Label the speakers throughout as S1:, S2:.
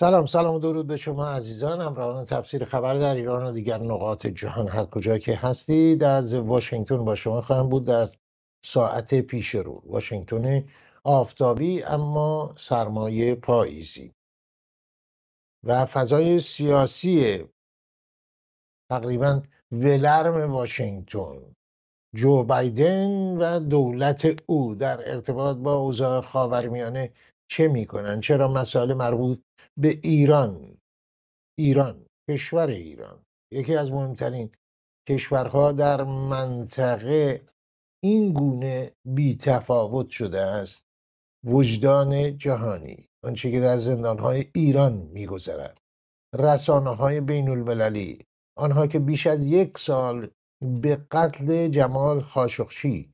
S1: سلام سلام و درود به شما عزیزان همراهان تفسیر خبر در ایران و دیگر نقاط جهان. هر کجا که هستید از واشنگتن با شما خواهم بود در ساعت پیش رو. واشنگتن آفتابی اما سرمایه پاییزی. و فضای سیاسی تقریبا ولرم واشنگتن. جو بایدن و دولت او در ارتباط با اوضاع خاورمیانه چه می‌کنن؟ چرا مسائل مربوط به ایران ایران کشور ایران. یکی از مهمترین کشورها در منطقه این گونه بی تفاوت شده است. وجدان جهانی آنچه که در زندانهای ایران میگذرد. رسانه های بین المللی آنها که بیش از یک سال به قتل جمال خاشقچی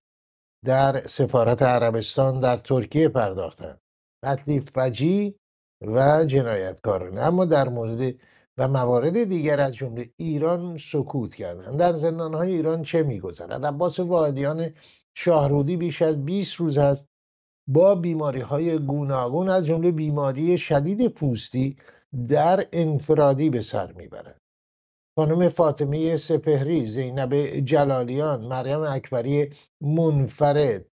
S1: در سفارت عربستان در ترکیه پرداختند. قتلی فجی و جنایتکارانه اما در مورد و موارد دیگر از جمله ایران سکوت کردند در زندانهای ایران چه میگذرد؟ عباس واحدیان شاهرودی بیش از 20 روز است با بیماری های گوناگون از جمله بیماری شدید پوستی در انفرادی به سر می‌برد خانم فاطمه سپهری زینب جلالیان مریم اکبری منفرد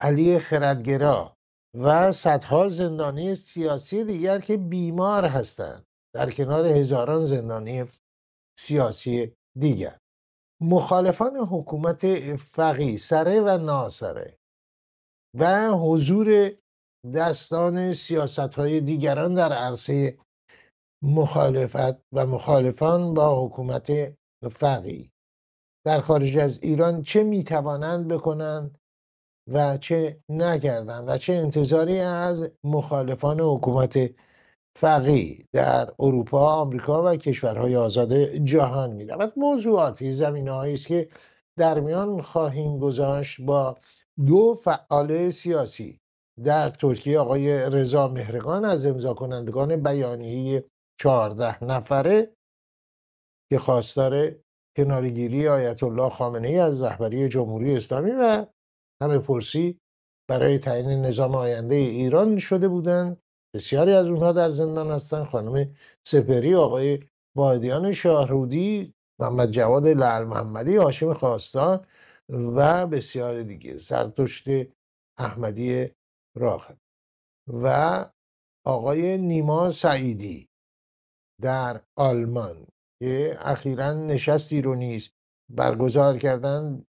S1: علی خردگرا و صدها زندانی سیاسی دیگر که بیمار هستند. در کنار هزاران زندانی سیاسی دیگر. مخالفان حکومت فقی سره و ناسره و حضور دستان سیاست های دیگران در عرصه مخالفت و مخالفان با حکومت فقی در خارج از ایران چه می‌توانند بکنند؟ و چه نکردند و چه انتظاری از مخالفان حکومت فقی در اروپا، آمریکا و کشورهای آزاد جهان می رود موضوعاتی زمینه است که در میان خواهیم گذاشت با دو فعال سیاسی در ترکیه. آقای رضا مهرگان از امضا کنندگان بیانیه چهارده نفره که خواستار کنارگیری آیت الله خامنه ای از رهبری جمهوری اسلامی و همه پرسی برای تعیین نظام آینده ایران شده بودند بسیاری از اونها در زندان هستند خانم سپری آقای واحدیان شاهرودی محمد جواد لعل محمدی هاشم خواستان و بسیار دیگه. زرتشت احمدی راخت و آقای نیما سعیدی در آلمان که اخیرا نشستی رو نیز برگزار کردن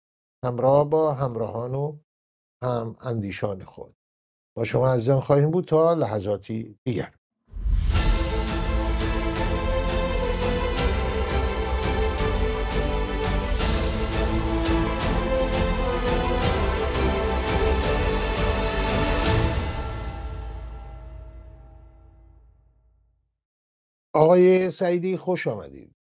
S1: همراه با همراهان و هم اندیشان خود. با شما عزیزان خواهیم بود تا لحظاتی دیگر. آقای سعیدی خوش آمدید.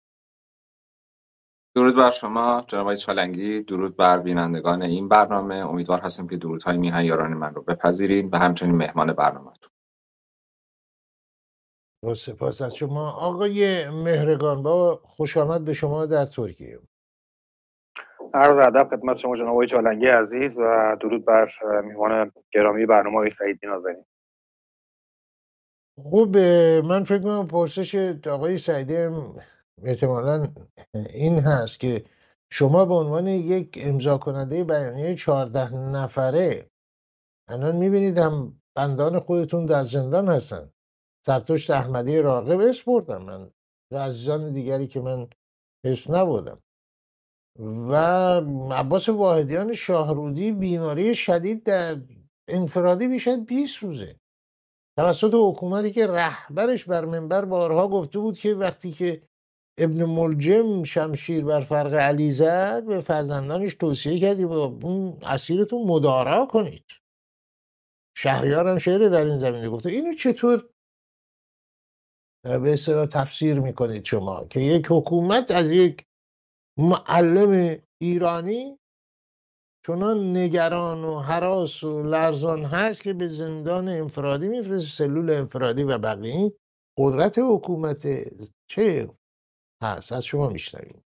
S2: درود بر شما جناب آقای چالنگی. درود بر بینندگان این برنامه. امیدوار هستم که درودهای میهن یاران من رو بپذیرین و همچنین مهمان برنامهتون.
S1: با سپاس از شما. آقای مهرگان با خوش آمد به شما در ترکیه.
S3: عرض ادب خدمت شما جناب آقای چالنگی عزیز و درود بر میهمان گرامی برنامه آقای سعیدی نازنین
S1: خوب من فکر کنم پرسش آقای سعیدی احتمالا این هست که شما به عنوان یک امضا کننده بیانیه چهارده نفره الان می‌بینید هم بندان خودتون در زندان هستن. سرتشت احمدی راقب اسم بردم من و عزیزان دیگری که من اسم نبودم و عباس واحدیان شاهرودی بیماری شدید در انفرادی بیش از 20 روزه. توسط حکومتی که رهبرش بر منبر بارها گفته بود که وقتی که ابن ملجم شمشیر بر فرق علی زد به فرزندانش توصیه کردی با اون اسیرتون مدارا کنید. شهریار هم شعر در این زمینه گفته. اینو چطور به اصطلاح تفسیر می‌کنید شما؟ که یک حکومت از یک معلم ایرانی چنان نگران و حراس و لرزان هست که به زندان انفرادی میفرسته سلول انفرادی و بقیه. قدرت حکومت چه هست از شما میشنویم.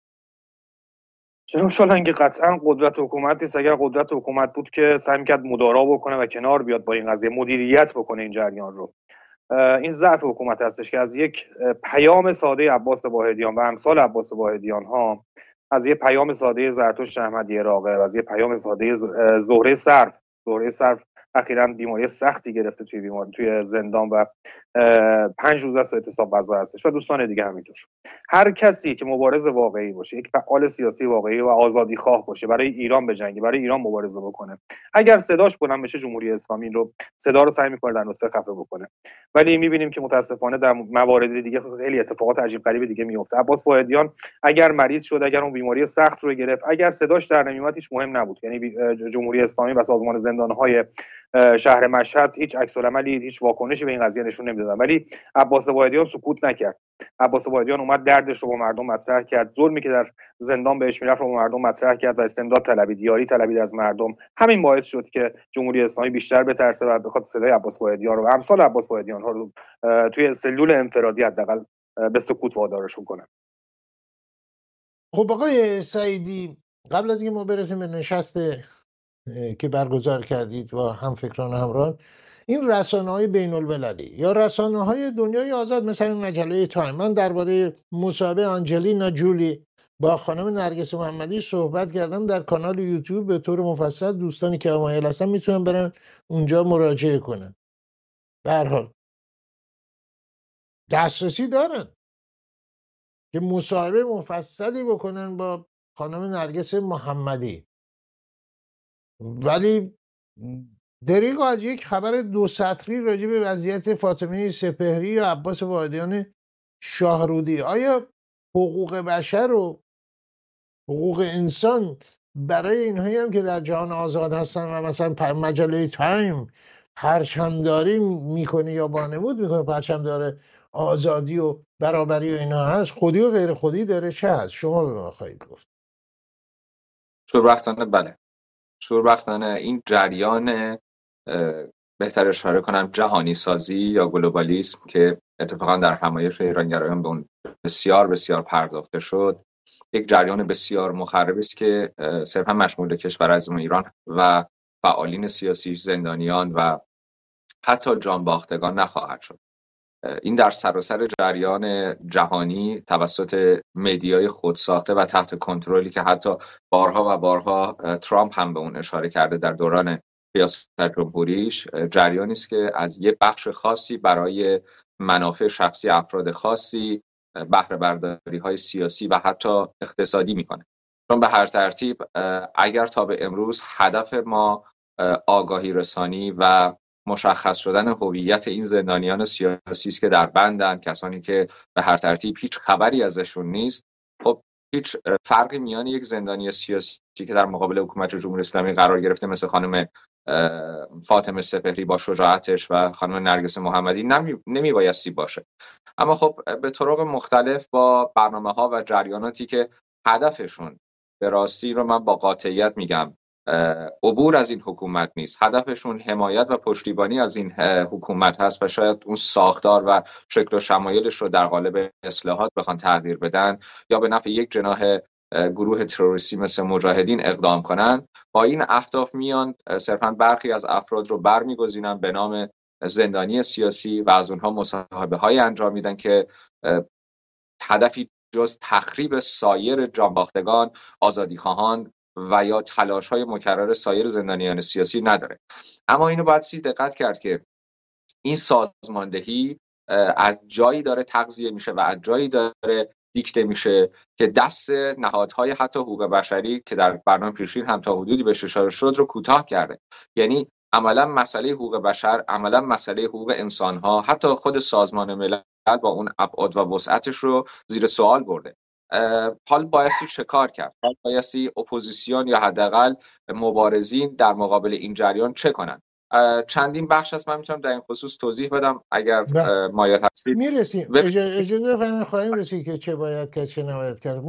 S3: جناب شالنگی قطعا قدرت حکومت نیست؟ اگر قدرت حکومت بود که سعی می‌کرد مدارا بکنه و کنار بیاد با این قضیه مدیریت بکنه این جریان رو. این ضعف حکومت هستش که از یک پیام ساده عباس واحدیان و امثال عباس واحدیان ها از یه پیام ساده زرتشت احمدی و از یه پیام ساده زهره صرف. زهره صرف اخیرا بیماری سختی گرفته توی بیماری توی زندان و پنج روز است اعتصاب غذا هستش و دوستان دیگه همینطور. هر کسی که مبارز واقعی باشه یک فعال سیاسی واقعی و آزادی خواه باشه برای ایران بجنگه برای ایران مبارزه بکنه. اگر صداش بلند بشه جمهوری اسلامی رو صدا رو سعی می‌کنه در نطفه خفه بکنه. ولی می‌بینیم که متاسفانه در موارد دیگه خیلی اتفاقات عجیب غریب دیگه میفته عباس واحدیان اگر مریض شد اگر اون بیماری سخت رو گرفت اگر صداش در نمیومد هیچ مهم نبود. یعنی جمهوری اسلامی و سازمان زندانهای شهر مشهد هیچ عکس هیچ واکنشی به این قضیه نشون نمی‌دادن ولی عباس وایدیان سکوت نکرد. عباس وایدیان اومد دردش رو با مردم مطرح کرد. ظلمی که در زندان بهش می‌رفت رو با مردم مطرح کرد و استمداد طلبید یاری طلبید از مردم. همین باعث شد که جمهوری اسلامی بیشتر بترسه و بخواد صدای عباس وایدیان رو و امثال عباس وایدیان ها رو توی سلول انفرادی حداقل به سکوت وادارشون کنه.
S1: خب آقای سعیدی قبل از اینکه ما برسیم به نشست که برگزار کردید و هم فکران همراه این رسانه های بین یا رسانه های دنیای آزاد مثل مجله تایم من درباره مصاحبه آنجلینا جولی با خانم نرگس محمدی صحبت کردم در کانال یوتیوب به طور مفصل. دوستانی که مایل هستن می‌تونن برن اونجا مراجعه کنن. در حال. دسترسی دارن که مصاحبه مفصلی بکنن با خانم نرگس محمدی. ولی دریغ از یک خبر دو سطری راجع به وضعیت فاطمه سپهری یا عباس وادیان شاهرودی. آیا حقوق بشر و حقوق انسان برای اینهایی هم که در جهان آزاد هستن و مثلا مجله تایم پرچمداری می‌کنه یا بانمود می‌کنه پرچمدار آزادی و برابری و اینا هست خودی و غیر خودی داره چه هست؟ شما به ما خواهید گفت.
S2: شوربختانه بله. شوربختانه این جریان بهتر اشاره کنم جهانی سازی یا گلوبالیسم که اتفاقا در همایش ایرانگرایان به اون بسیار بسیار پرداخته شد. یک جریان بسیار مخربی است که صرفا مشمول کشور از ایران و فعالین سیاسی زندانیان و حتی جانباختگان نخواهد شد. این در سراسر جریان جهانی توسط مدیای خودساخته و تحت کنترلی که حتی بارها و بارها ترامپ هم به اون اشاره کرده در دوران ریاست جمهوریش جریانی است که از یک بخش خاصی برای منافع شخصی افراد خاصی بهره برداری های سیاسی و حتی اقتصادی می‌کنه. چون به هر ترتیب اگر تا به امروز هدف ما آگاهی رسانی و مشخص شدن هویت این زندانیان سیاسی است که در بندن کسانی که به هر ترتیب هیچ خبری ازشون نیست خب هیچ فرقی میان یک زندانی سیاسی که در مقابل حکومت جمهوری اسلامی قرار گرفته مثل خانم فاطمه سپهری با شجاعتش و خانم نرگس محمدی نمی, بایستی باشه. اما خب به طرق مختلف با برنامه ها و جریاناتی که هدفشون به راستی رو من با قاطعیت میگم عبور از این حکومت نیست. هدفشون حمایت و پشتیبانی از این حکومت هست و شاید اون ساختار و شکل و شمایلش رو در قالب اصلاحات بخوان تغییر بدن یا به نفع یک جناح گروه تروریستی مثل مجاهدین اقدام کنند با این اهداف میان صرفا برخی از افراد رو برمیگزینن به نام زندانی سیاسی و از اونها مصاحبه های انجام میدن که هدفی جز تخریب سایر جانباختگان آزادیخواهان و یا تلاش های مکرر سایر زندانیان سیاسی نداره. اما اینو باید سی دقت کرد که این سازماندهی از جایی داره تغذیه میشه و از جایی داره دیکته میشه که دست نهادهای حتی حقوق بشری که در برنامه پیشین هم تا حدودی به اشاره شد رو کوتاه کرده. یعنی عملا مسئله حقوق بشر عملا مسئله حقوق انسان ها حتی خود سازمان ملل با اون ابعاد و وسعتش رو زیر سوال برده. حال بایستی چه کار کرد؟ حال بایستی اپوزیسیون یا حداقل مبارزین در مقابل این جریان چه کنند؟ چندین بخش هست من می‌تونم در این خصوص توضیح بدم اگر بله. مایل هستید.
S1: می‌رسیم اجازه بفرمایید خواهیم رسید که چه باید کرد چه نباید کرد.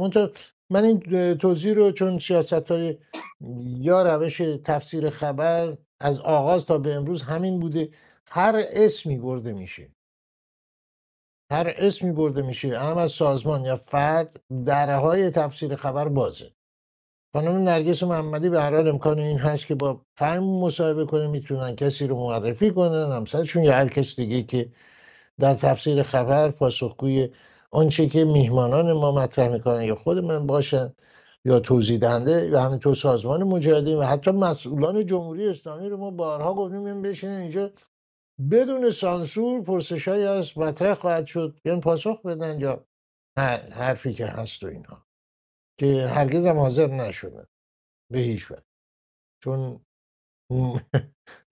S1: من این توضیح رو چون سیاست های یا روش تفسیر خبر از آغاز تا به امروز همین بوده هر اسمی برده میشه. هر اسمی برده میشه هم از سازمان یا فرد درهای تفسیر خبر بازه. خانم نرگس محمدی به هر حال امکان این هست که با پنج مصاحبه کنه می‌تونن کسی رو معرفی کنن همسرشون یا هر کس دیگه که در تفسیر خبر پاسخگوی آنچه که میهمانان ما مطرح می‌کنن یا خود من باشن یا توضیح دهنده و همینطور سازمان مجاهدین و حتی مسئولان جمهوری اسلامی رو ما بارها گفتیم بشینن اینجا بدون سانسور پرسش های از مطرح خواهد شد. یا پاسخ بدن یا حرفی که هست و اینها. که هرگز هم حاضر نشدن به هیچ وقت چون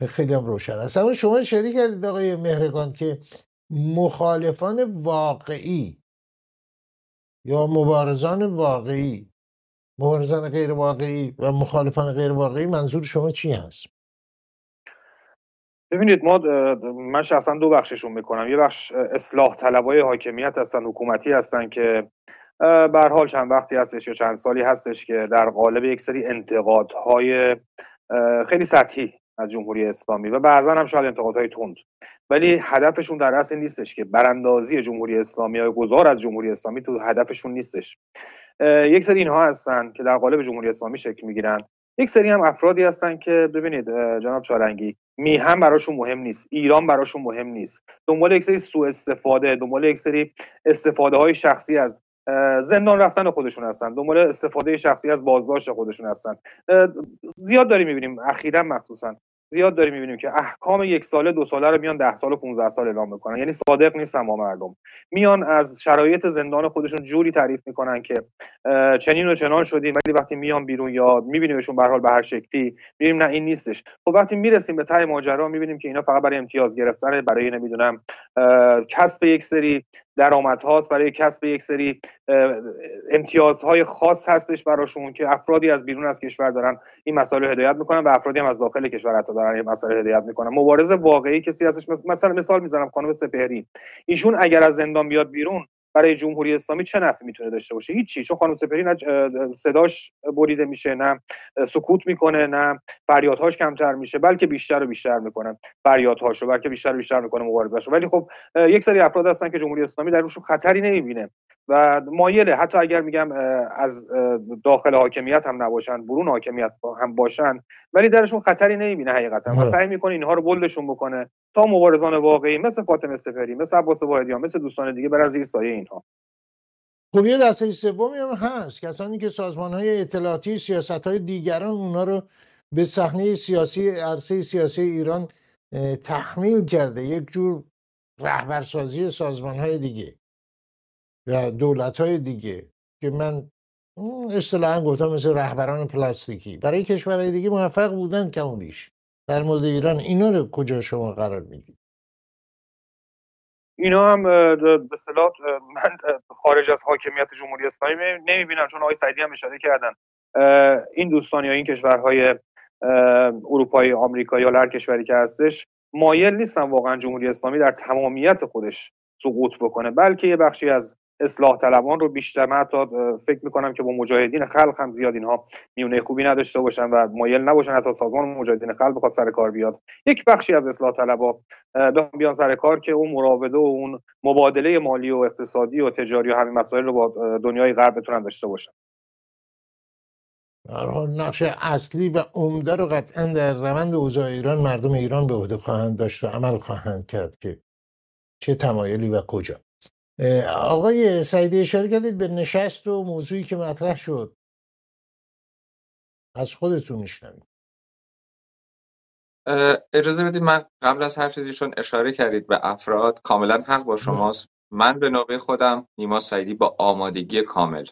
S1: خیلی هم روشن است. اما شما شریک کردید آقای مهرگان که مخالفان واقعی یا مبارزان واقعی مبارزان غیر واقعی و مخالفان غیر واقعی منظور شما چی هست؟
S3: ببینید ما من شخصا دو بخششون می‌کنم. یه بخش اصلاح طلبای حاکمیت هستن حکومتی هستن که بر حال چند وقتی هستش یا چند سالی هستش که در قالب یک سری انتقادهای خیلی سطحی از جمهوری اسلامی و بعضا هم شاید انتقادهای تند. ولی هدفشون در اصل نیستش که براندازی جمهوری اسلامی یا گذار از جمهوری اسلامی تو هدفشون نیستش. یک سری اینها هستن که در قالب جمهوری اسلامی شکل می‌گیرن. یک سری هم افرادی هستن که ببینید جناب چارنگی میهم براشون مهم نیست ایران براشون مهم نیست. دنبال یک سری سوء استفاده دنبال یک سری استفاده های شخصی از زندان رفتن خودشون هستن دنبال استفاده شخصی از بازداشت خودشون هستن. زیاد داریم می‌بینیم اخیرا مخصوصا. زیاد داریم می‌بینیم که احکام یک ساله دو ساله رو میان ده سال و 15 سال اعلام می‌کنن. یعنی صادق نیستن با مردم. میان از شرایط زندان خودشون جوری تعریف می‌کنن که چنین و چنان شدیم ولی وقتی میان بیرون یا میبینیمشون به حال به هر شکلی می‌بینیم نه این نیستش. خب وقتی می‌رسیم به ته ماجرا می‌بینیم که اینا فقط برای امتیاز گرفتن برای نمی‌دونم کسب یک سری درآمد هاست برای کسب یک سری امتیازهای خاص هستش براشون که افرادی از بیرون از کشور دارن این مسائل هدایت می‌کنن و افرادی هم از داخل کشور حتی دارن این مسائل هدایت می‌کنن مبارز واقعی کسی هستش مثلا مثال می‌زنم خانم سپهری. ایشون اگر از زندان بیاد بیرون برای جمهوری اسلامی چه نفعی می‌تونه داشته باشه؟ هیچی چون خانم سپهری نه صداش بریده میشه نه سکوت می‌کنه نه فریادهاش کمتر میشه بلکه بیشتر و بیشتر می‌کنن فریادهاشو بلکه بیشتر و بیشتر می‌کنه مبارزهشو. ولی خب یک سری افراد هستن که جمهوری اسلامی در روشون خطری نمی‌بینه و مایله. حتی اگر میگم از داخل حاکمیت هم نباشن برون حاکمیت هم باشن ولی درشون خطری نمی‌بینه حقیقتا. و سعی می‌کنه اینها رو بلدشون بکنه. تا مبارزان واقعی مثل فاطمه سفری مثل عباس واحدیان مثل دوستان دیگه بر از زیر سایه اینها.
S1: خب یه دسته سومی هم هست. کسانی که سازمان های اطلاعاتی سیاست های دیگران اونا رو به صحنه سیاسی عرصه سیاسی ایران تحمیل کرده. یک جور رهبرسازی سازمان های دیگه و دولت های دیگه که من اصطلاحا گفتم مثل رهبران پلاستیکی. برای کشورهای دیگه موفق بودن کم بیش در مورد ایران اینا رو کجا شما قرار می‌دید؟
S3: اینا هم به صلاح من خارج از حاکمیت جمهوری اسلامی نمی‌بینم چون آقای سعیدی هم اشاره کردن. این دوستان یا این کشورهای اروپایی آمریکایی یا هر کشوری که هستش مایل نیستن واقعا جمهوری اسلامی در تمامیت خودش سقوط بکنه بلکه یه بخشی از اصلاح طلبان رو بیشتر. من حتی فکر می‌کنم که با مجاهدین خلق هم زیاد اینها میونه خوبی نداشته باشن و مایل نباشن حتی سازمان مجاهدین خلق بخواد سر کار بیاد. یک بخشی از اصلاح طلبا بیان سر کار که اون مراوده و اون مبادله مالی و اقتصادی و تجاری و همین مسائل رو با دنیای غرب بتونن داشته باشن.
S1: نقش اصلی و عمده رو قطعا در روند اوضاع ایران مردم ایران به عهده خواهند داشت و عمل خواهند کرد که چه تمایلی و کجا. آقای سعیدی اشاره کردید به نشست و موضوعی که مطرح شد. از خودتون میشنوید.
S2: اجازه بدید من قبل از هر چیزی چون اشاره کردید به افراد کاملا حق با شماست. من به نوبه خودم نیما سعیدی با آمادگی کامل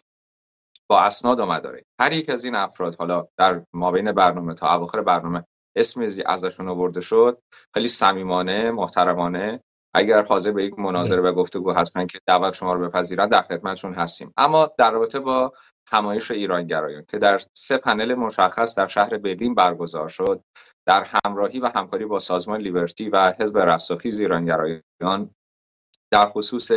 S2: با اسناد و مدارک. هر یک از این افراد حالا در مابین برنامه تا اواخر برنامه اسم ازشون آورده شد خیلی صمیمانه محترمانه. اگر حاضر به یک مناظره و گفتگو هستن که دعوت شما رو بپذیرن در خدمتشون هستیم. اما در رابطه با همایش ایرانگرایان که در سه پنل مشخص در شهر برلین برگزار شد در همراهی و همکاری با سازمان لیبرتی و حزب رستاخیز ایرانگرایان در خصوص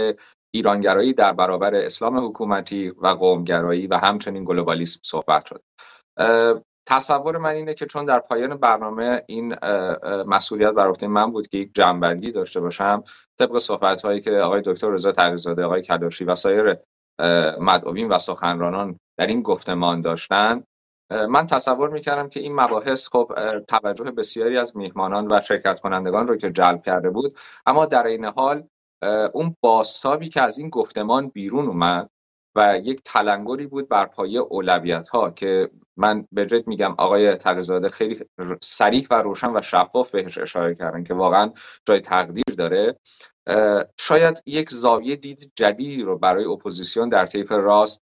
S2: ایرانگرایی در برابر اسلام حکومتی و قومگرایی و همچنین گلوبالیسم صحبت شد. تصور من اینه که چون در پایان برنامه این مسئولیت بر عهده من بود که یک جنبندی داشته باشم طبق صحبت هایی که آقای دکتر رضا تقیزاده آقای کلاشی و سایر مدعوین و سخنرانان در این گفتمان داشتن من تصور می‌کردم که این مباحث خب توجه بسیاری از میهمانان و شرکت کنندگان رو که جلب کرده بود اما در این حال اون بازتابی که از این گفتمان بیرون اومد و یک تلنگری بود بر پایه اولویت ها که من به جد میگم آقای تقی‌زاده خیلی صریح و روشن و شفاف بهش اشاره کردن که واقعا جای تقدیر داره. شاید یک زاویه دید جدیدی رو برای اپوزیسیون در طیف راست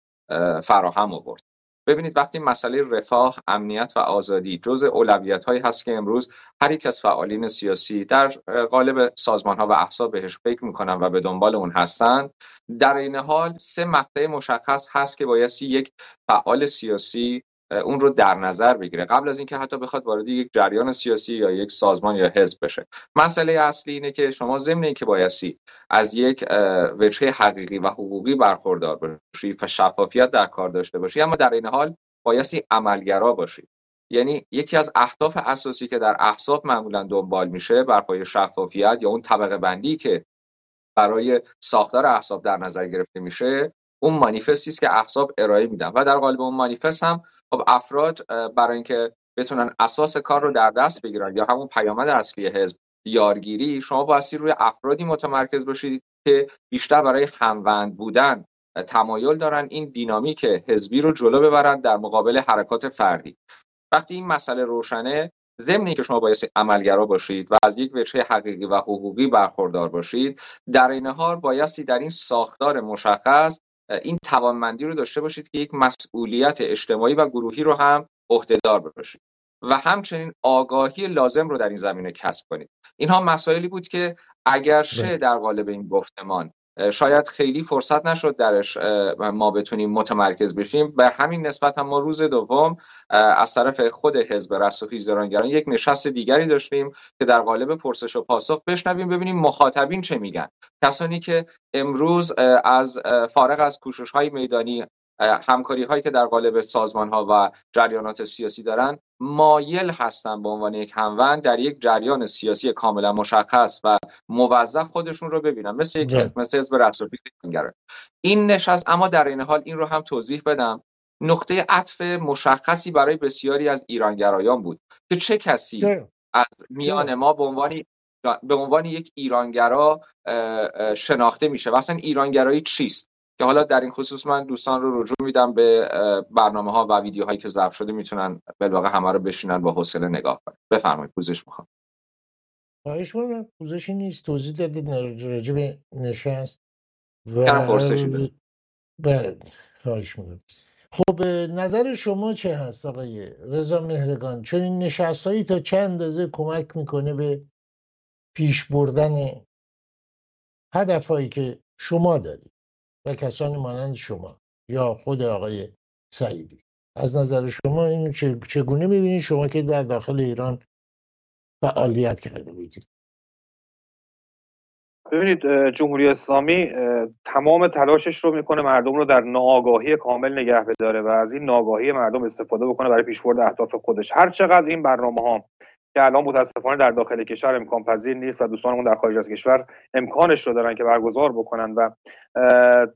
S2: فراهم آورد. ببینید وقتی مسئله رفاه امنیت و آزادی جز اولویت هایی هست که امروز هر یک از فعالین سیاسی در قالب سازمان ها و احزاب بهش فکر می‌کنن و به دنبال اون هستن در این حال سه مقطع مشخص هست که بایستی یک فعال سیاسی اون رو در نظر بگیره. قبل از اینکه حتی بخواد وارد یک جریان سیاسی یا یک سازمان یا حزب بشه. مسئله اصلی اینه که شما ضمن اینکه بایستی از یک وجهه حقیقی و حقوقی برخوردار باشی و شفافیت در کار داشته باشی اما در این حال بایستی عملگرا باشی. یعنی یکی از اهداف اساسی که در احزاب معمولا دنبال میشه بر پایه شفافیت یا اون طبقه بندی که برای ساختار احزاب در نظر گرفته میشه اون مانیفستی است که احزاب ارائه میدن. و در قالب اون مانیفست هم خب افراد برای اینکه بتونن اساس کار رو در دست بگیرن یا همون پیامد اصلی حزب یارگیری شما بایستی روی افرادی متمرکز باشید که بیشتر برای هموند بودن تمایل دارن این دینامیک حزبی رو جلو ببرن در مقابل حرکات فردی. وقتی این مسئله روشنه ضمن که شما باید عملگرا باشید و از یک وجه حقیقی و حقوقی برخوردار باشید در این حال بایستی در این ساختار مشخص این توانمندی رو داشته باشید که یک مسئولیت اجتماعی و گروهی رو هم عهدهدار باشید و همچنین آگاهی لازم رو در این زمینه کسب کنید اینها مسائلی بود که اگرچه بله. در قالب این گفتمان شاید خیلی فرصت نشد درش ما بتونیم متمرکز بشیم. به همین نسبت هم ما روز دوم از طرف خود حزب رستاخیز درانگران یک نشست دیگری داشتیم که در قالب پرسش و پاسخ بشنویم ببینیم مخاطبین چه میگن. کسانی که امروز از فارغ از کوشش های میدانی همکاری هایی که در قالب سازمان ها و جریانات سیاسی دارن مایل هستن به عنوان یک هموند در یک جریان سیاسی کاملا مشخص و موظف خودشون رو ببینن. مثل یک مثل حزب این نشست اما در این حال این رو هم توضیح بدم. نقطه عطف مشخصی برای بسیاری از ایرانگرایان بود که چه کسی از میان ما به عنوان به عنوان یک ایرانگرا شناخته میشه و اصلا ایرانگرایی چیست؟ که حالا در این خصوص من دوستان رو رجوع میدم به برنامه ها و ویدیوهایی که ضبط شده می‌تونن بالواقع همه رو بشینن با حوصله نگاه کنن. بفرمایید پوزش می‌خوام.
S1: خواهش می‌کنم. پوزشی نیست. توضیح دادید. راجع به نشست
S2: و
S1: بله. خواهش می‌کنم. خب نظر شما چه هست آقای رضا مهرگان؟ چون این نشست هایی تا چند اندازه کمک می‌کنه به پیش بردن هدفهایی که شما دارید؟ و کسانی مانند شما یا خود آقای سعیدی. از نظر شما این چگونه می‌بینید شما که در داخل ایران فعالیت کرده بودید؟
S3: ببینید جمهوری اسلامی تمام تلاشش رو می‌کنه مردم رو در ناآگاهی کامل نگه بداره و از این ناآگاهی مردم استفاده بکنه برای پیشبرد اهداف خودش. هر چقدر این برنامه ها که الان متاسفانه در داخل کشور امکان پذیر نیست و دوستانمون در خارج از کشور امکانش رو دارن که برگزار بکنن و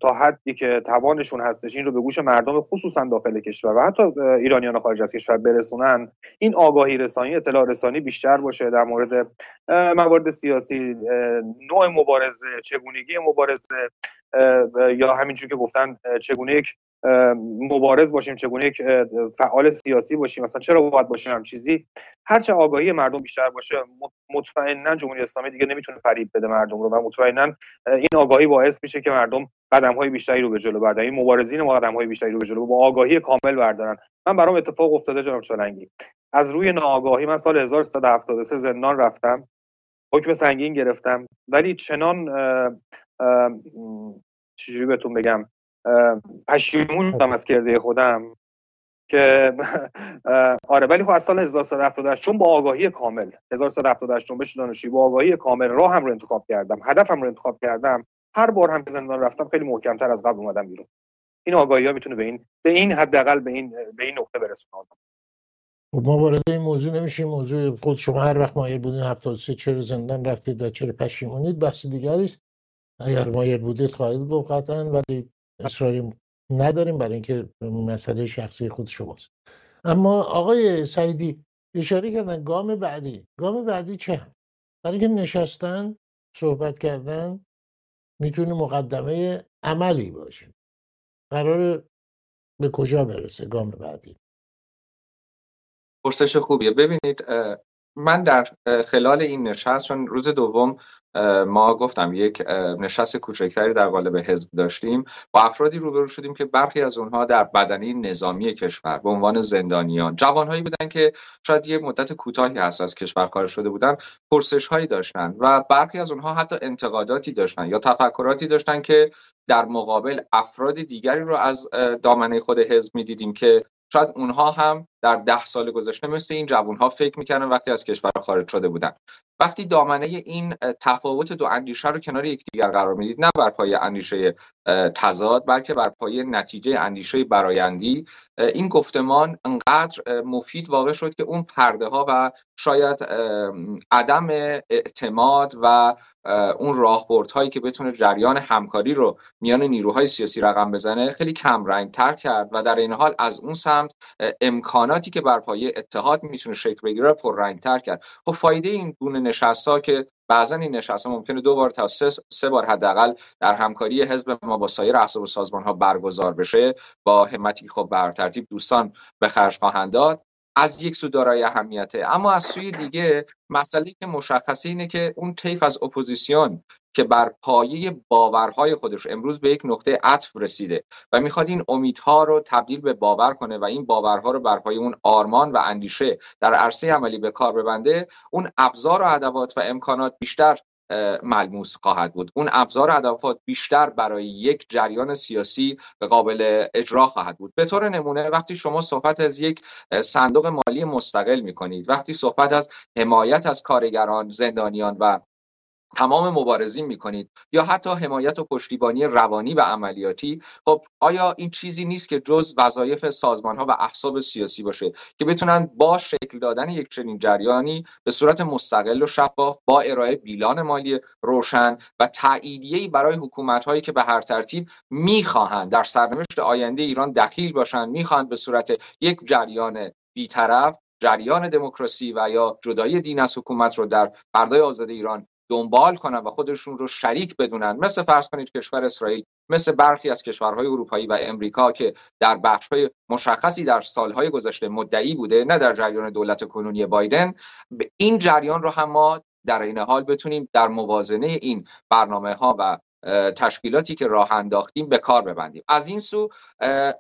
S3: تا حدی که توانشون هستش این رو به گوش مردم خصوصا داخل کشور و حتی ایرانیان خارج از کشور برسونن این آگاهی رسانی اطلاع رسانی بیشتر باشه در مورد موارد سیاسی نوع مبارزه چگونگی مبارزه یا همینجور که گفتن چگونه یک مبارز باشیم چگونه یک فعال سیاسی باشیم مثلا چرا باید باشیم هم چیزی؟ هرچه آگاهی مردم بیشتر باشه مطمئنا جمهوری اسلامی دیگه نمی‌تونه فریب بده مردم رو و مطمئنا این آگاهی باعث میشه که مردم قدم های بیشتری رو به جلو بردارن. این مبارزین ما قدم های بیشتری رو به جلو با آگاهی کامل بردارن. من برام اتفاق افتاده جناب چالنگی. از روی ناآگاهی من سال 1373 زندان رفتم حکم سنگین گرفتم ولی چنان چجوری بهتون بگم؟ پشیمون از کرده خودم که آره ولی خب از سال 1378 چون با آگاهی کامل 1378 جنبش دانشجویی با آگاهی کامل راه هم رو انتخاب کردم هدفم رو انتخاب کردم هر بار هم که زندان رفتم خیلی محکمتر از قبل اومدم بیرون. این آگاهی ها می‌تونه به این به این حداقل به این به این نقطه برسونه.
S1: خب ما وارد این موضوع نمیشیم موضوع خود شما هر وقت مایل بودین 73 چرا زندان رفتید و چرا پشیمونید بحث دیگری است. اگر مایل بودید خواهید گفت قطعا ولی اصراری نداریم برای اینکه مسئله شخصی خود شماست اما آقای سعیدی اشاره کردن گام بعدی. گام بعدی چه برای که نشستن صحبت کردن می‌تونه مقدمه عملی باشه. قرار به کجا برسه گام بعدی؟
S2: پرسش خوبیه. ببینید من در خلال این نشست چون روز دوم ما گفتم یک نشست کوچکتری در قالب حزب داشتیم. با افرادی روبرو شدیم که برخی از اونها در بدنی نظامی کشور به عنوان زندانیان جوانهایی بودن که شاید یک مدت کوتاهی هست از کشور خارج شده بودن پرسش هایی داشتن و برخی از اونها حتی انتقاداتی داشتن یا تفکراتی داشتن که در مقابل افراد دیگری رو از دامنه خود حزب می‌دیدیم که شاید اونها هم در ده سال گذشته مثل این جوانها فکر می‌کردن وقتی از کشور خارج شده بودن. وقتی دامنه این تفاوت دو اندیشه رو کنار یکدیگر قرار می‌دید نه بر پایه اندیشه تضاد بلکه بر پایه نتیجه اندیشه برایندی. این گفتمان انقدر مفید واقع شد که اون پرده ها و شاید عدم اعتماد و اون راهبردهایی که بتونه جریان همکاری رو میان نیروهای سیاسی رقم بزنه خیلی کم رنگ تر کرد و در این حال از اون سمت امکاناتی که بر پایه اتحاد می‌تونه شکل بگیره پر رنگ تر کرد. خب فایده این گونه نشست ها که بعضا این نشست ها ممکنه دو بار تا سه, سه بار حداقل در همکاری حزب ما با سایر احزاب و سازمان ها برگزار بشه. با همتی خب بر ترتیب دوستان به خرج خواهند داد. از یک سو دارای اهمیته. اما از سوی دیگه مسئله که مشخصه اینه که اون طیف از اپوزیسیون که بر پایه باورهای خودش امروز به یک نقطه عطف رسیده و می‌خواد این امیدها رو تبدیل به باور کنه و این باورها رو بر پایه اون آرمان و اندیشه در عرصه عملی به کار ببنده اون ابزار و ادوات و امکانات بیشتر ملموس خواهد بود. اون ابزار ادوات بیشتر برای یک جریان سیاسی قابل اجرا خواهد بود. به طور نمونه وقتی شما صحبت از یک صندوق مالی مستقل می کنید وقتی صحبت از حمایت از کارگران زندانیان و تمام مبارزین می‌کنید یا حتی حمایت و پشتیبانی روانی و عملیاتی خب آیا این چیزی نیست که جز وظایف سازمان ها و احزاب سیاسی باشه که بتونن با شکل دادن یک چنین جریانی به صورت مستقل و شفاف با ارائه بیلان مالی روشن و تأییدیه برای حکومت هایی که به هر ترتیب می‌خواهند در سرنوشت آینده ایران دخیل باشند می‌خواهند به صورت یک جریان بیطرف جریان دموکراسی و یا جدایی دین از حکومت رو در فردای آزاد ایران دنبال کنن و خودشون رو شریک بدونن. مثل فرض کنید کشور اسرائیل مثل برخی از کشورهای اروپایی و امریکا که در بخشهای مشخصی در سالهای گذشته مدعی بوده نه در جریان دولت کنونی بایدن. این جریان رو هم ما در این حال بتونیم در موازنه این برنامه ها و تشکیلاتی که راه انداختیم به کار ببندیم. از این سو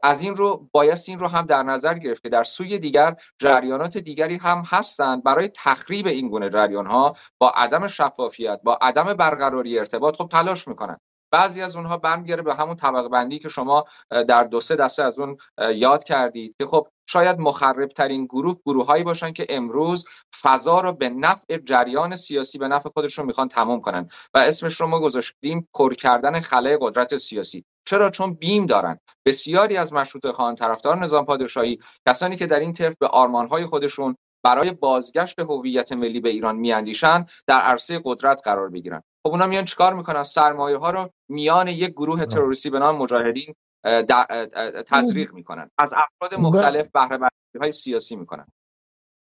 S2: از این رو بایست این رو هم در نظر گرفت که در سوی دیگر جریانات دیگری هم هستند. برای تخریب این گونه جریان ها با عدم شفافیت با عدم برقراری ارتباط خب تلاش می‌کنن. بعضی از اونها برمیگره به همون طبقه بندی که شما در دو سه دسته از اون یاد کردید که خب شاید مخرب ترین گروه گروه هایی باشن که امروز فضا رو به نفع جریان سیاسی به نفع خودشون می‌خوان تمام کنن. و اسمش رو ما گذاشتیم پر کردن خلای قدرت سیاسی. چرا؟ چون بیم دارن. بسیاری از مشروط خواهان طرفدار نظام پادشاهی کسانی که در این طرف به آرمان های خودشون برای بازگشت هویت ملی به ایران میاندیشن در عرصه قدرت قرار بگیرن. خب اونا میان چیکار می‌کنن؟ سرمایه ها رو میان یک گروه تروریستی به نام مجاهدین تزریق می‌کنن. از افراد مختلف بهره های سیاسی می‌کنن.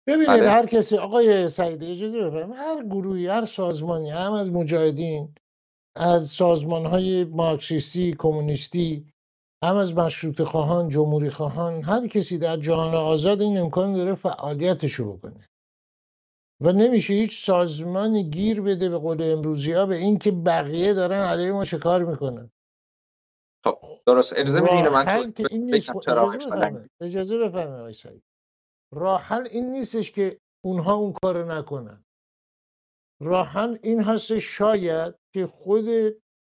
S1: ببینید بله. هر کسی آقای سعید اجازه بفرمایید. هر گروهی هر سازمانی هم از مجاهدین از سازمان های مارکسیستی کمونیستی هم از مشروط خواهان جمهوری خواهان هر کسی در جهان آزاد این امکان داره فعالیتش رو بکنه. و نمیشه هیچ سازمانی گیر بده به قول امروزی ها به این که بقیه دارن علیه ما شکار می‌کنن.
S2: خب درست. اجازه میدین من
S1: اجازه بفرمایید. راه حل این نیستش که اونها اون کارو نکنن. راه حل این هست شاید که خود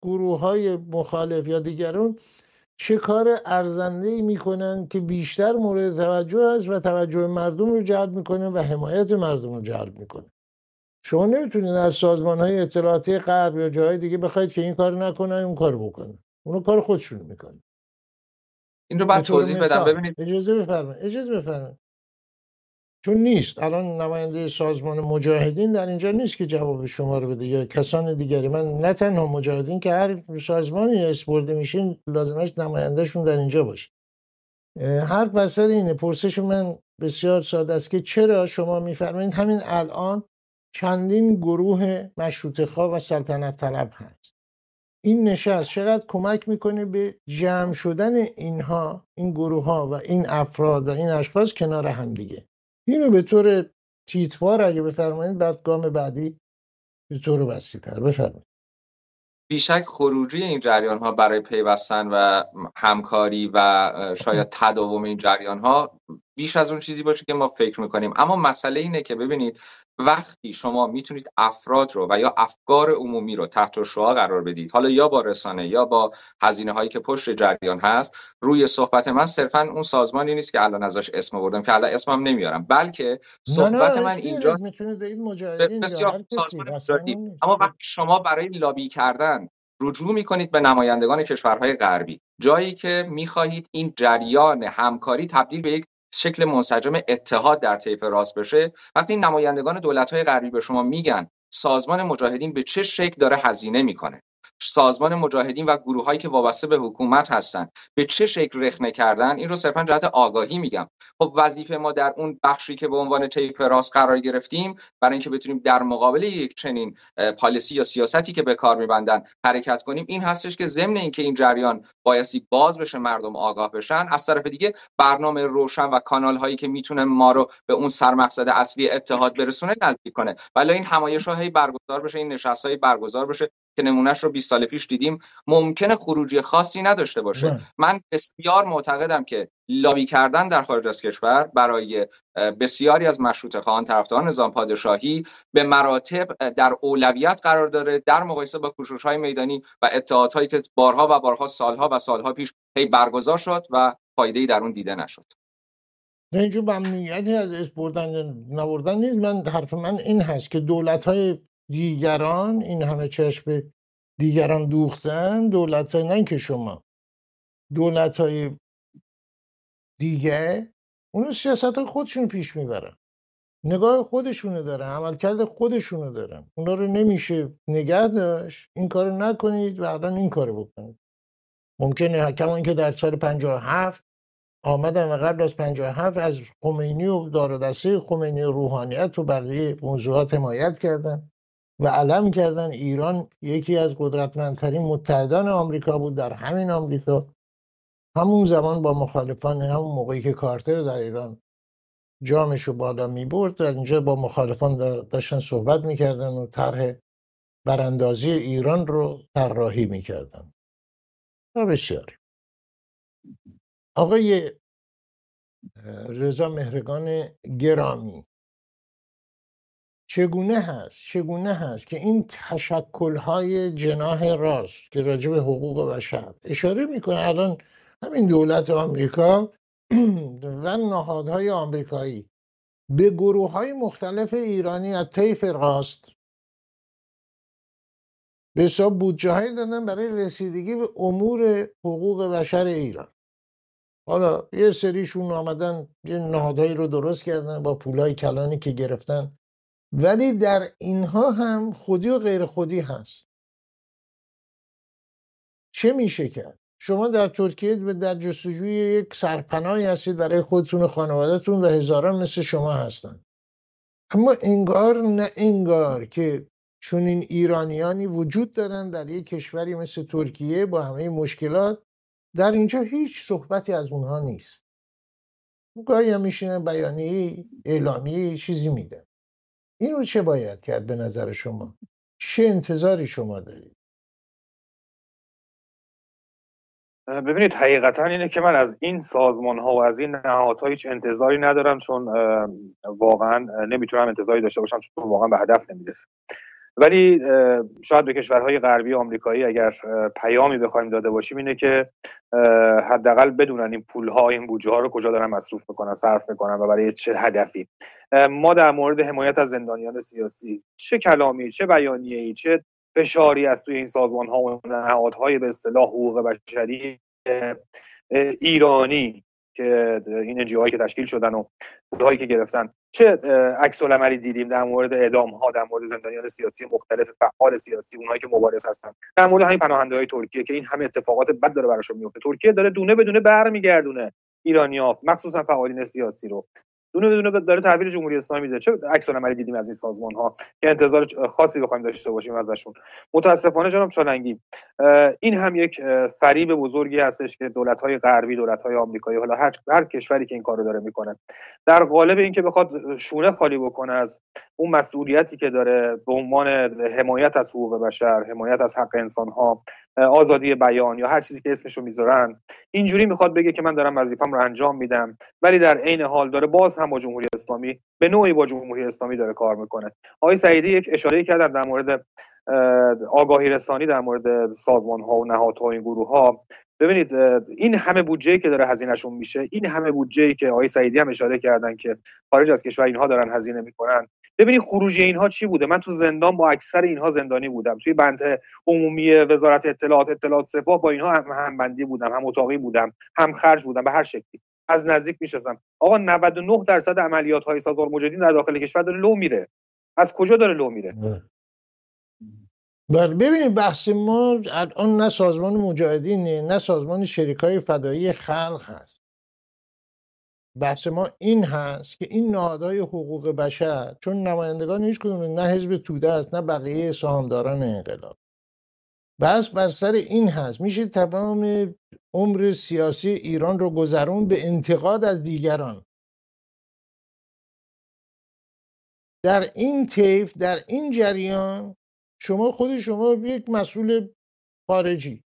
S1: گروه های مخالف یا دیگرون چه کار ارزنده ای می‌کنن که بیشتر مورد توجه است و توجه مردم رو جلب می‌کنه و حمایت مردم رو جلب می‌کنه. شما نمی‌تونید از سازمان های اطلاعاتی غرب یا جای دیگه بخواید که این کار نکنن اون کار بکنن. اونو کار خودشون می‌کنن.
S2: این رو بعد توضیح بدم. ببینید.
S1: اجازه بفرمایید اجازه بفرمایید. چون نیست. الان نماینده سازمان مجاهدین در اینجا نیست که جواب شما رو بده یا کسان دیگری. من نه تنها مجاهدین که هر سازمانی اسپرده میشین لازمش نمایندهشون در اینجا باشه. حرف بسر اینه. پرسش من بسیار ساده است که چرا شما میفرمایید همین الان چندین گروه مشروط خواه و سلطنت طلب هست؟ این نشست چقدر کمک می‌کنه به جمع شدن اینها این گروه ها و این افراد و این اشخاص کنار هم دیگه. اینو به طور تیتوار اگه بفرمایید بعد گام بعدی به طور وسیع تر بفرمایید.
S2: بیشک خروجی این جریان ها برای پیوستن و همکاری و شاید تداوم این جریان ها بیش از اون چیزی باشه که ما فکر می‌کنیم. اما مسئله اینه که ببینید وقتی شما می‌تونید افراد رو و یا افکار عمومی رو تحت شعا قرار بدید حالا یا با رسانه یا با هزینه هایی که پشت جریان هست روی صحبت من صرفا اون سازمانی نیست که الان ازش اسم بردم که الان اسمم نمیارم بلکه صحبت من اینجاست. بسیار سازمان اما وقتی شما برای لابی کردن رجوع می‌کنید به نمایندگان کشورهای غربی جایی که می‌خواهید این جریان همکاری تبدیل به یک شکل منسجم اتحاد در طیف راست بشه وقتی این نمایندگان دولت‌های غربی به شما میگن سازمان مجاهدین به چه شکل داره هزینه می‌کنه؟ سازمان مجاهدین و گروه هایی که وابسته به حکومت هستند به چه شکل رخنه کردن؟ این رو صرفا جهت آگاهی میگم. خب وظیفه ما در اون بخشی که به عنوان طیف راست قرار گرفتیم برای اینکه بتونیم در مقابل یک چنین پالیسی یا سیاستی که به کار میبندن حرکت کنیم این هستش که ضمن اینکه این جریان بایستی باز بشه مردم آگاه بشن از طرف دیگه برنامه روشن و کانال هایی که می‌تونه ما رو به اون سرمقصد اصلی اتحاد برسونه نزدیک کنه. ولی این همایش برگزار بشه این نشست برگزار بشه. که نمونهش رو 20 سال پیش دیدیم ممکنه خروجی خاصی نداشته باشه. بله. من بسیار معتقدم که لابی کردن در خارج از کشور برای بسیاری از مشروط خواهان طرفداران نظام پادشاهی به مراتب در اولویت قرار داره در مقایسه با کوشش های میدانی و اتحادهایی که بارها و بارها سالها و سالها پیش هی برگزار شد و فایده در اون دیده نشد.
S1: نه اینجور ممنوعیتی از اس بردن نبردن نیست. من حرف من این هست که دولت های دیگران این همه چشم به دیگران دوختن دولت های نه که شما دولت های دیگه اونو سیاست های خودشون پیش می‌برن. نگاه خودشونو دارن عملکرد خودشونو دارن. اونا رو نمیشه نگه داشت. این کارو نکنید و این کارو بکنید. ممکنه کما که در سال 57 آمدن و قبل از 57 از خمینی و دار دسته خمینی و روحانیت و بقیه موضوعات حمایت کردن. و علم کردن ایران یکی از قدرتمندترین متحدان آمریکا بود در همین آمریکا. همون زمان با مخالفان همون موقعی که کارتر در ایران جامشو بالا می برد در اینجا با مخالفان داشتن صحبت می‌کردن و طرح براندازی ایران رو طراحی می‌کردن. و بسیاری آقای رضا مهرگان گرامی چگونه هست؟ چگونه هست که این تشکلهای جناح راست که راجع به حقوق بشر اشاره می‌کنه الان همین دولت آمریکا و نهادهای آمریکایی به گروه های مختلف ایرانی از طیف راست به حساب بودجه دادن برای رسیدگی به امور حقوق بشر ایران. حالا یه سریشون آمدن یه نهادهایی رو درست کردن با پولای کلانی که گرفتن. ولی در اینها هم خودی و غیر خودی هست. چه میشه کرد؟ شما در ترکیه در جستجوی یک سرپناهی هستید برای خودتون و خانوادهتون و هزاران مثل شما هستن. اما انگار نه انگار که چون این ایرانیانی وجود دارن در یک کشوری مثل ترکیه با همه مشکلات در اینجا هیچ صحبتی از اونها نیست. گاهی هم میشینن بیانیه اعلامی چیزی میدن این رو چه باید کرد به نظر شما؟ چه انتظاری شما دارید؟
S3: ببینید حقیقتا اینه که من از این سازمان ها و از این نهادها هیچ انتظاری ندارم چون واقعا نمی‌تونم انتظاری داشته باشم چون واقعا به هدف نمی‌رسه ولی شاید به کشورهای غربی آمریکایی اگر پیامی بخوایم داده باشیم اینه که حداقل بدونن این پول ها این بودجه ها رو کجا دارن مصروف می‌کنن صرف می‌کنن و برای چه هدفی. ما در مورد حمایت از زندانیان سیاسی چه کلامی چه بیانیه‌ای چه فشاری از توی این سازمان ها و نهادهای به اصطلاح حقوق بشری ایرانی که این انجی که تشکیل شدن و پولهایی که گرفتن چه عکس العملی دیدیم در مورد اعدام ها در مورد زندانیان سیاسی مختلف فعال سیاسی اونهایی که مبارز هستن. در مورد همین پناهنده های ترکیه که این همه اتفاقات بد داره براشون میفته ترکیه داره دونه بدونه برمیگردونه ایرانیا مخصوصا فعالین سیاسی رو. دونه بدونه داره تحویل جمهوری اسلامی میده. چه عکس العملی دیدیم از این سازمان ها که انتظار خاصی بخوایم داشته باشیم ازشون. متاسفانه جناب چالنگی این هم یک فریب بزرگی هستش که دولت های غربی دولت های آمریکایی حالا هر هر کشوری که این کارو داره می‌کنه در قالب اینکه بخواد شونه خالی بکنه از اون مسئولیتی که داره به عنوان حمایت از حقوق بشر حمایت از حق انسان ها آزادی بیان یا هر چیزی که اسمشو می‌ذارن اینجوری می‌خواد بگه که من دارم وظیفم رو انجام میدم ولی در عین حال داره باز هم با جمهوری اسلامی به نوعی با جمهوری اسلامی داره کار می‌کنه. آقای سعیدی یک اشاره کردن در مورد آگاهی رسانی در مورد سازمان ها و نهادها و این گروه ها ببینید این همه بودجه که داره هزینهشون میشه این همه بودجه که آقای سعیدی هم اشاره کردن که خارج از کشور اینها دارن هزینه می‌کنن ببینید خروجی اینها چی بوده؟ من تو زندان با اکثر اینها زندانی بودم. توی بند عمومی وزارت اطلاعات اطلاعات سپاه با اینها هم همبندی بودم هم اتاقی بودم هم خرج بودم به هر شکلی. از نزدیک می‌شناسم آقا 99 درصد عملیات های سازمان مجاهدین در داخل کشور داره لو میره. از کجا داره لو میره؟
S1: بله ببینید بحث ما الان نه سازمان مجاهدینه نه سازمان شریکای فدایی خلق هست. بحث ما این هست که این نهادهای حقوق بشر چون نمایندگان هیچ کدوم نه حزب توده است نه بقیه سهامداران انقلاب. بس بر سر این هست. میشه تمام عمر سیاسی ایران رو گذرون به انتقاد از دیگران. در این طیف در این جریان شما خود شما یک مسئول خارجی.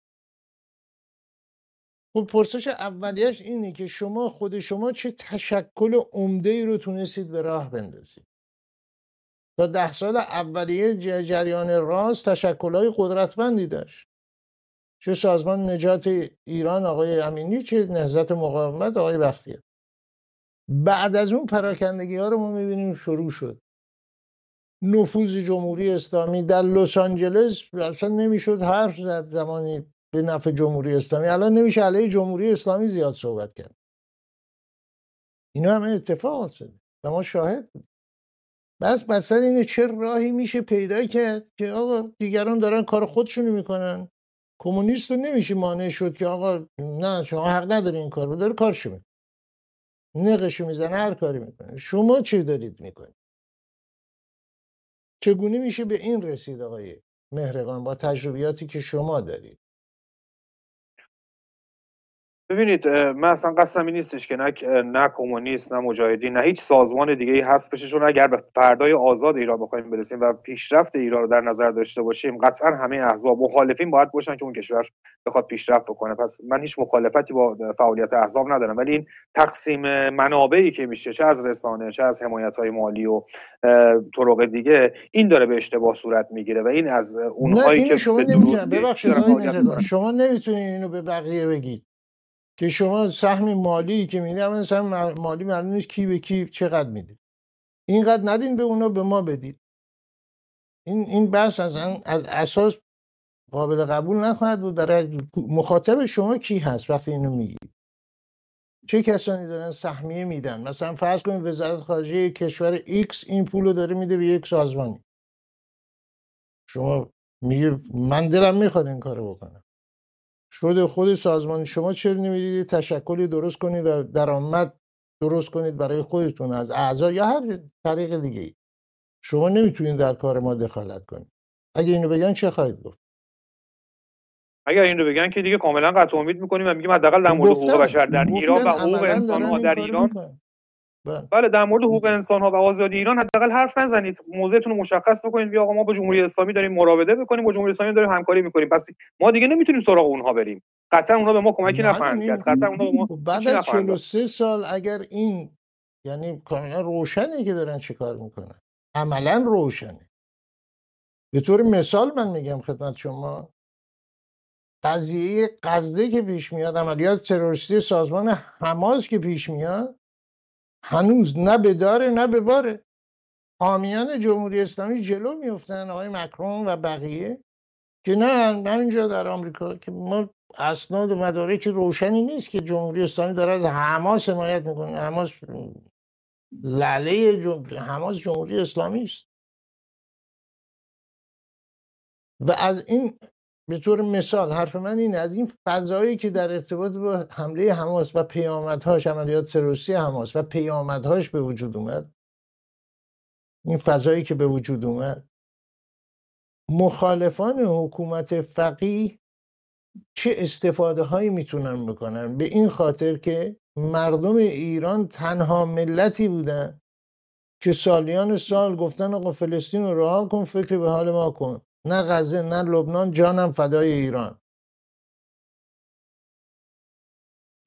S1: خب پرسش اولیش اینه که شما خود شما چه تشکل عمده ای رو تونستید به راه بندازید. تا ده سال اولیه جریان راست های قدرتمندی داشت. چه سازمان نجات ایران آقای امینی چه نهزت مقاومت آقای بختیار. بعد از اون پراکندگی ها رو ما می‌بینیم شروع شد. نفوذ جمهوری اسلامی در لس آنجلس اصلا نمی‌شد حرف زد زمانی به نفع جمهوری اسلامی. الان نمیشه علیه جمهوری اسلامی زیاد صحبت کرد. اینا همه اتفاق افتاده و ما شاهد بود بس مثلا اینه چه راهی میشه پیدا کرد که آقا دیگران دارن کار خودشونو می‌کنن. کمونیست رو نمیشه مانع شد که آقا نه شما حق نداری این کار رو داره کارشو می‌کنه نقشو می‌زنه هر کاری می‌کنه. شما چه دارید می‌کنید؟ چگونه میشه به این رسید آقای مهرگان با تجربیاتی که شما دارید؟
S3: ببینید من اصلا قصدم این نیستش که نه نه کمونیست نه مجاهدین نه هیچ سازمان دیگه ای هست بششون اگر به فردای آزاد ایران بخوایم برسیم و پیشرفت ایران رو در نظر داشته باشیم قطعا همه احزاب مخالفین باید باشن که اون کشور بخواد پیشرفت بکنه. پس من هیچ مخالفتی با فعالیت احزاب ندارم. ولی این تقسیم منابعی که میشه چه از رسانه چه از حمایت های مالی و طرق دیگه این داره به اشتباه صورت می‌گیره و این از اونهایی که
S1: شما شما نمی‌تونید اینو به بقیه بگید. که شما سهم مالی که میده مثلا مالی معلوم نیست کی به کی چقدر میده. اینقدر ندین به اونا به ما بدید این این بحث از از اساس قابل قبول نخواهد بود. برای مخاطب شما کی هست؟ وقتی اینو میگی. چه کسانی دارن سهمیه میدن؟ مثلا فرض کنید وزارت خارجه کشور X این پول رو داره میده به یک سازمانی. شما میگه من دلم می‌خواد این کارو بکنم. شده خود سازمان شما چرا نمی‌دید؟ تشکلی درست کنید و درآمد درست کنید برای خودتون از اعضا یا هر طریق دیگه ای شما نمی‌تونید در کار ما دخالت کنید. اگه اینو بگن چه خواهید گفت؟
S3: اگر اینو بگن که دیگه کاملا قطع امید می‌کنیم و میگیم حداقل در مورد حقوق بشر در ایران و حقوق انسان ها در ایران بله. بله در مورد حقوق انسان ها و آزادی ایران حداقل حرف نزنید. موضعتون رو مشخص بکنید. بیا آقا ما با جمهوری اسلامی داریم مراوده می‌کنیم با جمهوری اسلامی داریم همکاری می‌کنیم. پس ما دیگه نمی‌تونیم سراغ اونها بریم. قطعا اونها به ما کمکی نخواهند کرد. قطعا اونها به ما
S1: بعد از 43 سال اگر این یعنی کاملا روشنه که دارن چیکار می‌کنن. عملا روشنه. به طور مثال من میگم خدمت شما. قضیه قصده که پیش میاد عملیات تروریستی سازمان حماس که پیش میاد هنوز نه به داره نه به باره. حامیان جمهوری اسلامی جلو میفتن آقای مکرون و بقیه که نه همینجا در آمریکا که ما اسناد و مدارک روشنی نیست که جمهوری اسلامی داره از حماس حمایت می‌کنه. حماس لعله جم... حماس جمهوری اسلامی است. و از این به طور مثال حرف من اینه از این فضایی که در ارتباط با حمله حماس و پیامدهاش عملیات تروریستی حماس و پیامدهاش به وجود اومد این فضایی که به وجود اومد مخالفان حکومت فقیه چه استفاده هایی می‌تونن بکنن؟ به این خاطر که مردم ایران تنها ملتی بودن که سالیان سال گفتن آقا فلسطین رو رها کن فکر به حال ما کن. نه غزه نه لبنان جانم فدای ایران.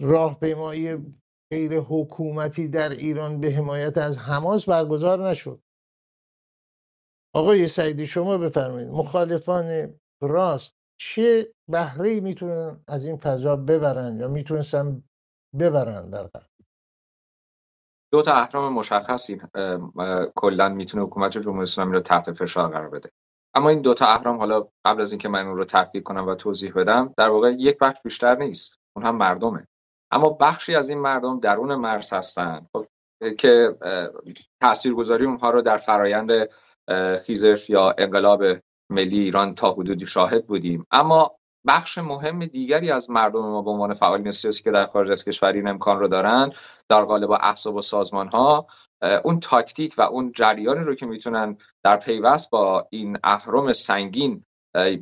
S1: راهپیمایی غیر حکومتی در ایران به حمایت از حماس برگزار نشد. آقای سعیدی شما بفرمایید مخالفان راست چه بهره ای می‌تونن از این فضا ببرن یا می‌تونستن ببرن در قرار
S2: دو تا اهرام این کلا می‌تونه حکومت جمهوری اسلامی رو تحت فشار قرار بده. اما این دو تا اهرام حالا قبل از اینکه من اون رو تفکیک کنم و توضیح بدم در واقع یک بخش بیشتر نیست. اون هم مردمه. اما بخشی از این مردم درون مرز هستن خب، که تاثیرگذاری اونها رو در فرایند خیزش یا انقلاب ملی ایران تا حدودی شاهد بودیم. اما بخش مهم دیگری از مردم ما به عنوان فعالین سیاسی که در خارج از کشور این امکان رو دارن در قالب احزاب و سازمان ها اون تاکتیک و اون جریانی رو که می‌تونن در پیوست با این اهرم سنگین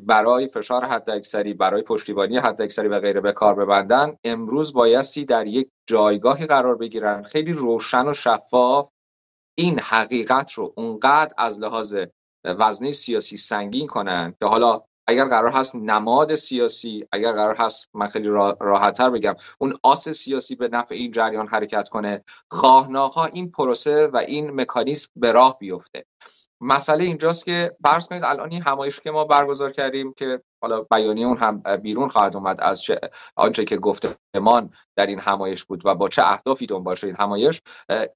S2: برای فشار حداکثری برای پشتیبانی حداکثری و غیره به کار ببندن امروز بایستی در یک جایگاهی قرار بگیرن. خیلی روشن و شفاف این حقیقت رو اونقدر از لحاظ وزنه سیاسی سنگین کنن که حالا اگر قرار هست نماد سیاسی اگر قرار هست من خیلی راحتتر بگم اون آس سیاسی به نفع این جریان حرکت کنه خواهناها این پروسه و این مکانیزم به راه بیفته. مسئله اینجاست که فرض کنید الان این همایش که ما برگزار کردیم که حالا بیانیه اون هم بیرون خواهد اومد از چه آنچه که گفتمان در این همایش بود و با چه اهدافی دنبال شد این همایش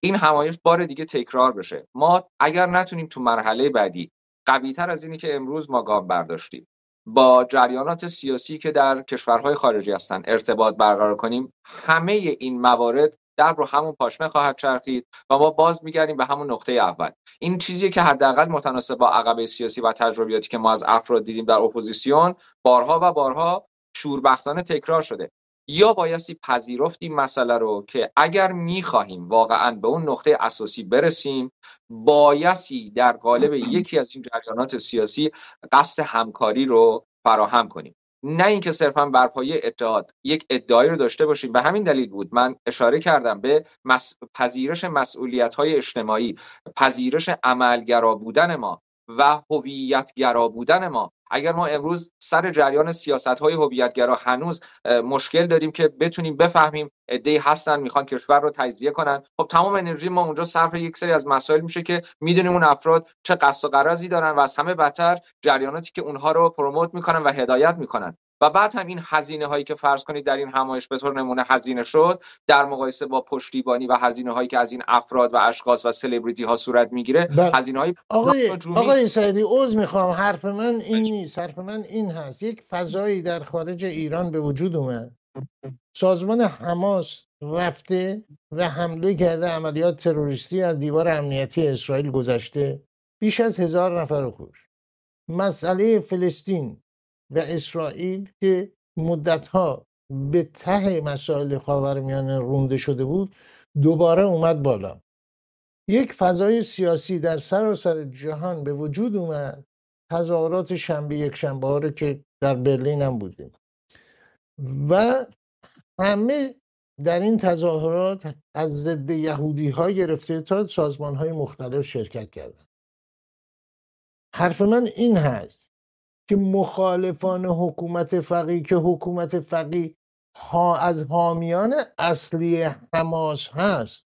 S2: این همایش بار دیگه تکرار بشه. ما اگر نتونیم تو مرحله بعدی قوی تر از اینی که امروز ما گام برداشتیم با جریانات سیاسی که در کشورهای خارجی هستند ارتباط برقرار کنیم همه این موارد در رو همون پاشنه خواهد چرخید و ما باز میگردیم به همون نقطه اول. این چیزی که حداقل متناسب با عقبه سیاسی و تجربیاتی که ما از افراد دیدیم در اپوزیسیون بارها و بارها شوربختانه تکرار شده. یا بایستی پذیرفت این مسئله رو که اگر می‌خواهیم واقعا به اون نقطه اساسی برسیم بایستی در قالب یکی از این جریانات سیاسی قصد همکاری رو فراهم کنیم. نه اینکه صرفا بر پایه اتحاد یک ادعایی رو داشته باشیم. به همین دلیل بود من اشاره کردم به پذیرش مسئولیت های اجتماعی پذیرش عملگرا بودن ما. و هویتگرا بودن ما. اگر ما امروز سر جریان سیاست های هویتگرا هنوز مشکل داریم که بتونیم بفهمیم ایده هستن می‌خوان کشور رو تجزیه کنن خب تمام انرژی ما اونجا صرف یک سری از مسائل میشه که می‌دونیم اون افراد چه قصد و قرضی دارن و از همه بدتر جریاناتی که اونها رو پروموت می‌کنن و هدایت می‌کنن. و بعد هم این هزینه هایی که فرض کنید در این همایش به طور نمونه هزینه شد در مقایسه با پشتیبانی و هزینه هایی که از این افراد و اشخاص و سلبریتی ها صورت می‌گیره بله. هزینه های
S1: آقای آقای سعیدی عذر می‌خوام. حرف من این نیست. حرف من این هست. یک فضایی در خارج ایران به وجود اومد. سازمان حماس رفته و حمله کرده عملیات تروریستی از دیوار امنیتی اسرائیل گذشته. بیش از هزار نفر رو کش مسئله فلسطین و اسرائیل که مدتها به ته مسائل خاورمیانه رونده شده بود دوباره اومد بالا. یک فضای سیاسی در سراسر جهان به وجود اومد. تظاهرات شنبه یک شنبه رو که در برلین هم بودیم. و همه در این تظاهرات از ضد یهودی ها گرفته تا سازمان های مختلف شرکت کردن. حرف من این هست. که مخالفان حکومت فقی که حکومت فقی ها از حامیان اصلی حماس هست.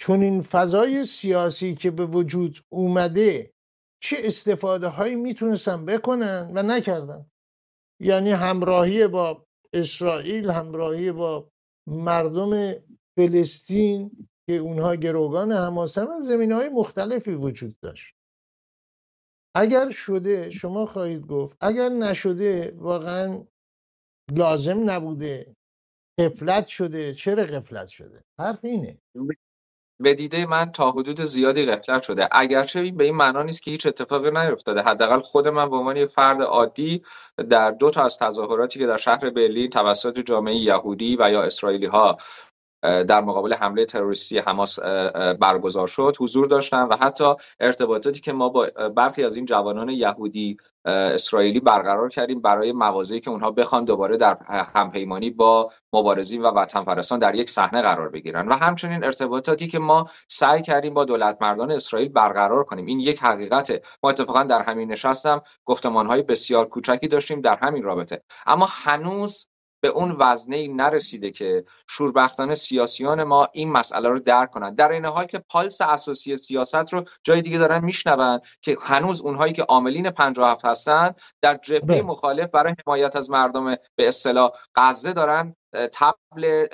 S1: چون این فضای سیاسی که به وجود اومده چه استفاده هایی می‌تونستن بکنن و نکردن؟ یعنی همراهی با اسرائیل همراهی با مردم فلسطین که اونها گروگان حماس هم زمین های مختلفی وجود داشت. اگر شده شما خواهید گفت اگر نشده واقعا لازم نبوده. قفلت شده. چرا قفلت شده؟ حرف اینه.
S2: به دیده من تا حدود زیادی غفلت شده. اگرچه به این معنا نیست که هیچ اتفاقی نیفتاده. حداقل خود من به عنوان فرد عادی در دو تا از تظاهراتی که در شهر برلین توسط جامعه یهودی و یا اسرائیلی ها در مقابل حمله تروریستی حماس برگزار شد حضور داشتم و حتی ارتباطاتی که ما با برخی از این جوانان یهودی اسرائیلی برقرار کردیم برای موازی که اونها بخوان دوباره در همپیمانی با مبارزین و وطن پرستان در یک صحنه قرار بگیرن. و همچنین ارتباطاتی که ما سعی کردیم با دولت مردان اسرائیل برقرار کنیم. این یک حقیقته. ما اتفاقا در همین نشستم گفتمانهای بسیار کوچکی داشتیم در همین رابطه. اما هنوز به اون وزنه نرسیده که شوربختانه سیاسیان ما این مسئله رو درک کنند در این حال که پالس اساسی سیاست رو جای دیگه دارن میشنون که هنوز اونهایی که عاملین 57 هستند در جبهه بله. مخالف برای حمایت از مردم به اصطلاح غزه دارن تبل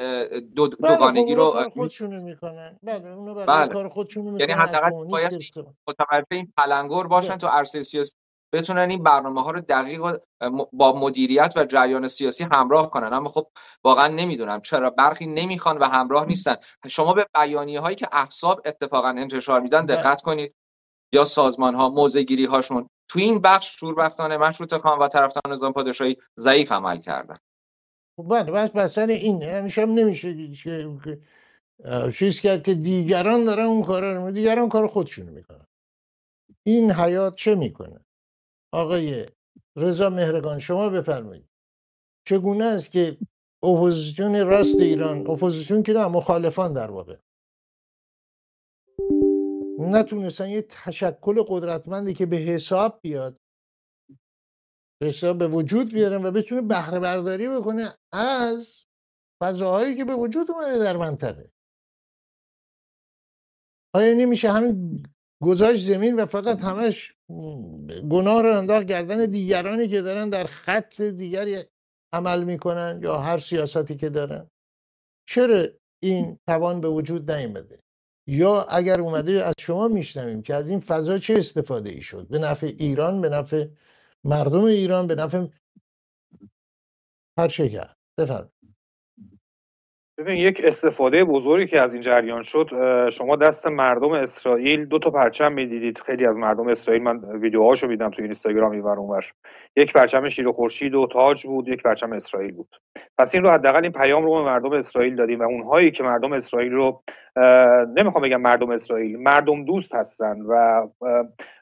S2: دو
S1: بله، دوگانگی رو خودشونو می‌کنن بله اونو برای بله. کار خودشونو
S2: یعنی حداقل باید متوجه این پلنگور باشن بله. تو عرصه سیاسی بتونن این برنامه ها رو دقیق با مدیریت و جریان سیاسی همراه کنن. اما خب واقعا نمی‌دونم. چرا برخی نمی‌خوان و همراه نیستن. شما به بیانیه هایی که احساب اتفاقا انتشار میدن دقت کنید. یا سازمان ها موزه گیری هاشون تو این بخش شوربختانه مشروط خان و طرفدار نظام پادشاهی ضعیف عمل کردن.
S1: خب بله بس مثلا این. همیشه هم نمیشه چیز کرد که دیگران دارن اون کارا رو دیگران کار خودشون می‌کنن. این حیات چه می‌کنه؟ آقای رضا مهرگان شما بفرمایید. چگونه است که اپوزیسیون راست ایران اپوزیسیون که نه مخالفان در واقع. نتونستن یه تشکل قدرتمندی که به حساب بیاد حساب به وجود بیارن و بتونه بهره برداری بکنه از فضاهایی که به وجود اومده در منطقه. آیا نمیشه همین گذاشت زمین و فقط همش گناه رو انداخت گردن دیگرانی که دارن در خط دیگری عمل می‌کنن یا هر سیاستی که دارن. چرا این توان به وجود نیامده یا اگر اومده از شما میشنویم که از این فضا چه استفاده ای شد؟ به نفع ایران به نفع مردم ایران به نفع هر چه کرد بفرمایید.
S3: ببین یک استفاده بزرگی که از این جریان شد شما دست مردم اسرائیل دو تا پرچم می‌دیدید. خیلی از مردم اسرائیل من ویدیوهاشو میدم تو اینستاگرام اینور اونور. یک پرچم شیر خورشید و تاج بود یک پرچم اسرائیل بود. پس این رو حداقل این پیام رو به مردم اسرائیل دادیم و اونهایی که مردم اسرائیل رو نمی‌خوام بگم مردم اسرائیل مردم دوست هستن و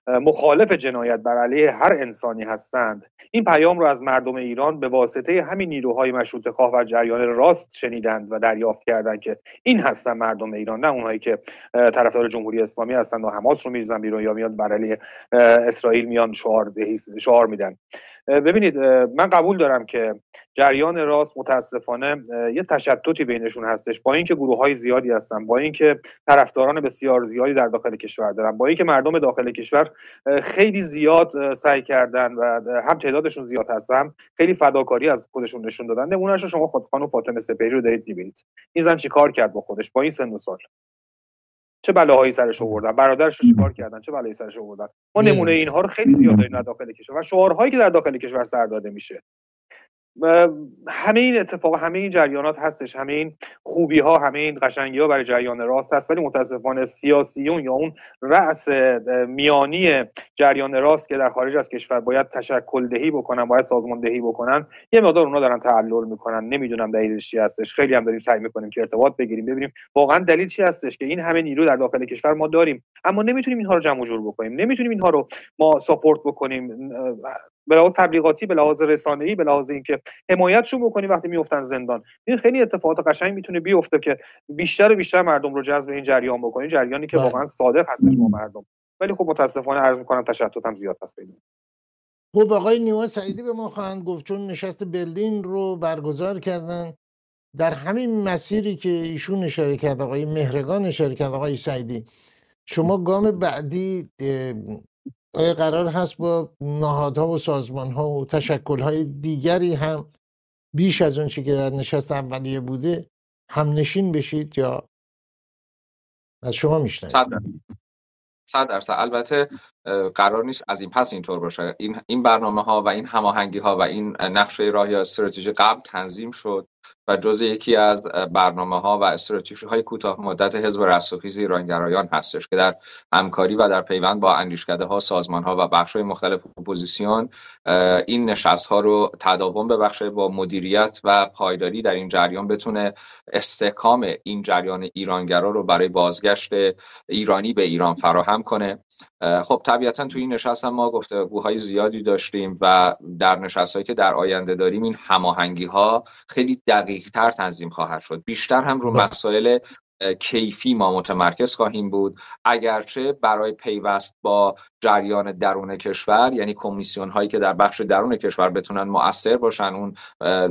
S3: مخالف جنایت بر علیه هر انسانی هستند. این پیام رو از مردم ایران به واسطه همین نیروهای مشروط خواه و جریان راست شنیدند و دریافت کردند که این هستن مردم ایران نه اونهایی که طرفدار جمهوری اسلامی هستند و حماس رو میریزن بیرون یا میاد بر علیه اسرائیل میان شعار شعار میدن. ببینید من قبول دارم که جریان راست متاسفانه یه تشتتی بینشون هستش. با اینکه گروه های زیادی هستن با اینکه طرفداران بسیار زیادی در داخل کشور دارن با اینکه مردم داخل کشور خیلی زیاد سعی کردن و هم تعدادشون زیاد هست و هم خیلی فداکاری از خودشون نشون دادن نمونهش شما خود خانم فاطمه سپهری رو دارید می‌بینید. این زن چیکار کرد با خودش؟ با این سن و سال. چه بلاهایی سرش آوردن برادرش رو چیکار کردن چه بلایی سرش آوردن؟ ما نمونه اینها رو خیلی زیاد داریم در داخل کشور. و شعارهایی که در داخل کشور سر داده میشه. همه این اتفاق همه این جریانات هستش. همه این خوبی ها همه این قشنگی ها برای جریان راست هست. ولی متاسفانه سیاسیون یا اون رأس میانی جریان راست که در خارج از کشور باید تشکل دهی بکنن باید سازمان دهی بکنن یه مقدار اونا دارن تعلل می‌کنن. نمی‌دونم دلیلش چی هستش. خیلی هم داریم سعی می‌کنیم که ارتباط بگیریم ببینیم واقعا دلیل چی هستش که این همه نیرو در داخل کشور ما داریم. اما نمی‌تونیم اینها رو جمع جور بکنیم. نمی‌تونیم اینها رو ما ساپورت بکنیم. به لحاظ تبلیغاتی به لحاظ رسانه‌ای به لحاظ اینکه حمایتشون بکنی وقتی میفتن زندان. این خیلی اتفاقات قشنگ می‌تونه بیفته که بیشتر و بیشتر مردم رو جذب این جریان بکنی جریانی که بله. واقعا صادق هستش با مردم. ولی خب متاسفانه عرض می‌کنم تشتت هم زیاد هست
S1: خب آقای نیوه سعیدی به ما خواهند گفت چون نشست برلین رو برگزار کردن. در همین مسیری که ایشون اشاره کرد آقای مهرگان اشاره کرد آقای سعیدی شما گام بعدی آیا قرار هست با نهادها و سازمانها و تشکلهای دیگری هم بیش از اون چی که در نشست اولیه بوده هم نشین بشید یا از شما میشنوید
S2: صد درصد. البته قرار نیست از این پس اینطور باشه. این این برنامه ها و این هماهنگی ها و این نقشه راه یا استراتژی قبل تنظیم شد. و جز یکی از برنامه ها و استراتژی های کوتاه مدت حزب رستاخیز ایرانگرایان هستش که در همکاری و در پیوند با اندیشکده ها سازمان ها و بخش های مختلف اپوزیسیون این نشست ها رو تداوم ببخشه با مدیریت و پایداری در این جریان بتونه استحکام این جریان ایرانگرا رو برای بازگشت ایرانی به ایران فراهم کنه. خب طبیعتا تو این نشست هم ما گفتگوهای زیادی داشتیم و در نشست که در آینده داریم این هماهنگی ها خیلی دقیق تر تنظیم خواهد شد. بیشتر هم رو بله. مسائل کیفی ما متمرکز خواهیم بود. اگرچه برای پیوست با جریان درون کشور یعنی کمیسیون هایی که در بخش درون کشور بتونن مؤثر باشن اون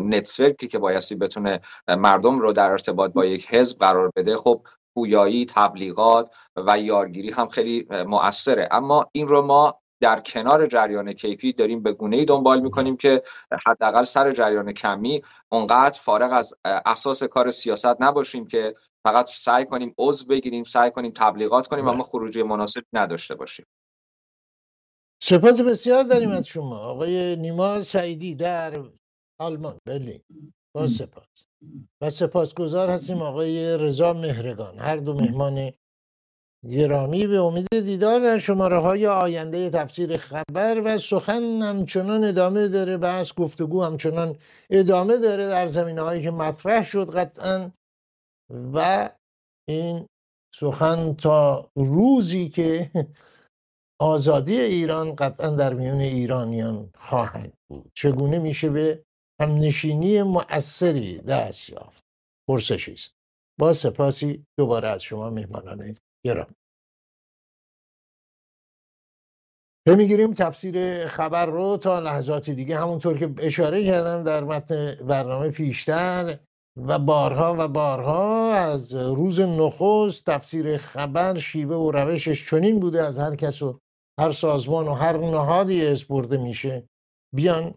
S2: نتورکی که بایستی بتونه مردم رو در ارتباط با یک حزب قرار بده خب پویایی تبلیغات و یارگیری هم خیلی مؤثره. اما این رو ما در کنار جریان کیفی داریم به گونه ای دنبال می‌کنیم که حداقل سر جریان کمی اونقدر فارغ از اساس کار سیاست نباشیم که فقط سعی کنیم عضو بگیریم سعی کنیم تبلیغات کنیم اما بله. خروجی مناسب نداشته باشیم.
S1: سپاس بسیار داریم از شما. آقای نیما سعیدی در آلمان برلین. با سپاس. و سپاسگزار هستیم آقای رضا مهرگان. هر دو مهمان گرامی به امید دیدار در شماره های آینده تفسیر خبر و سخن همچنان ادامه داره. بحث گفتگو همچنان ادامه داره در زمینه هایی که مطرح شد قطعا. و این سخن تا روزی که آزادی ایران قطعا در میون ایرانیان خواهد بود. چگونه میشه به همنشینی مؤثری دست یافت؟ پرسشی است. با سپاسی دوباره از شما مهمانان گرام می‌گیریم تفسیر خبر رو تا لحظات دیگه همونطور که اشاره کردم در متن برنامه پیشتر و بارها و بارها از روز نخست تفسیر خبر شیوه و روشش چنین بوده از هر کس و هر سازمان و هر نهادی اسپرده میشه بیان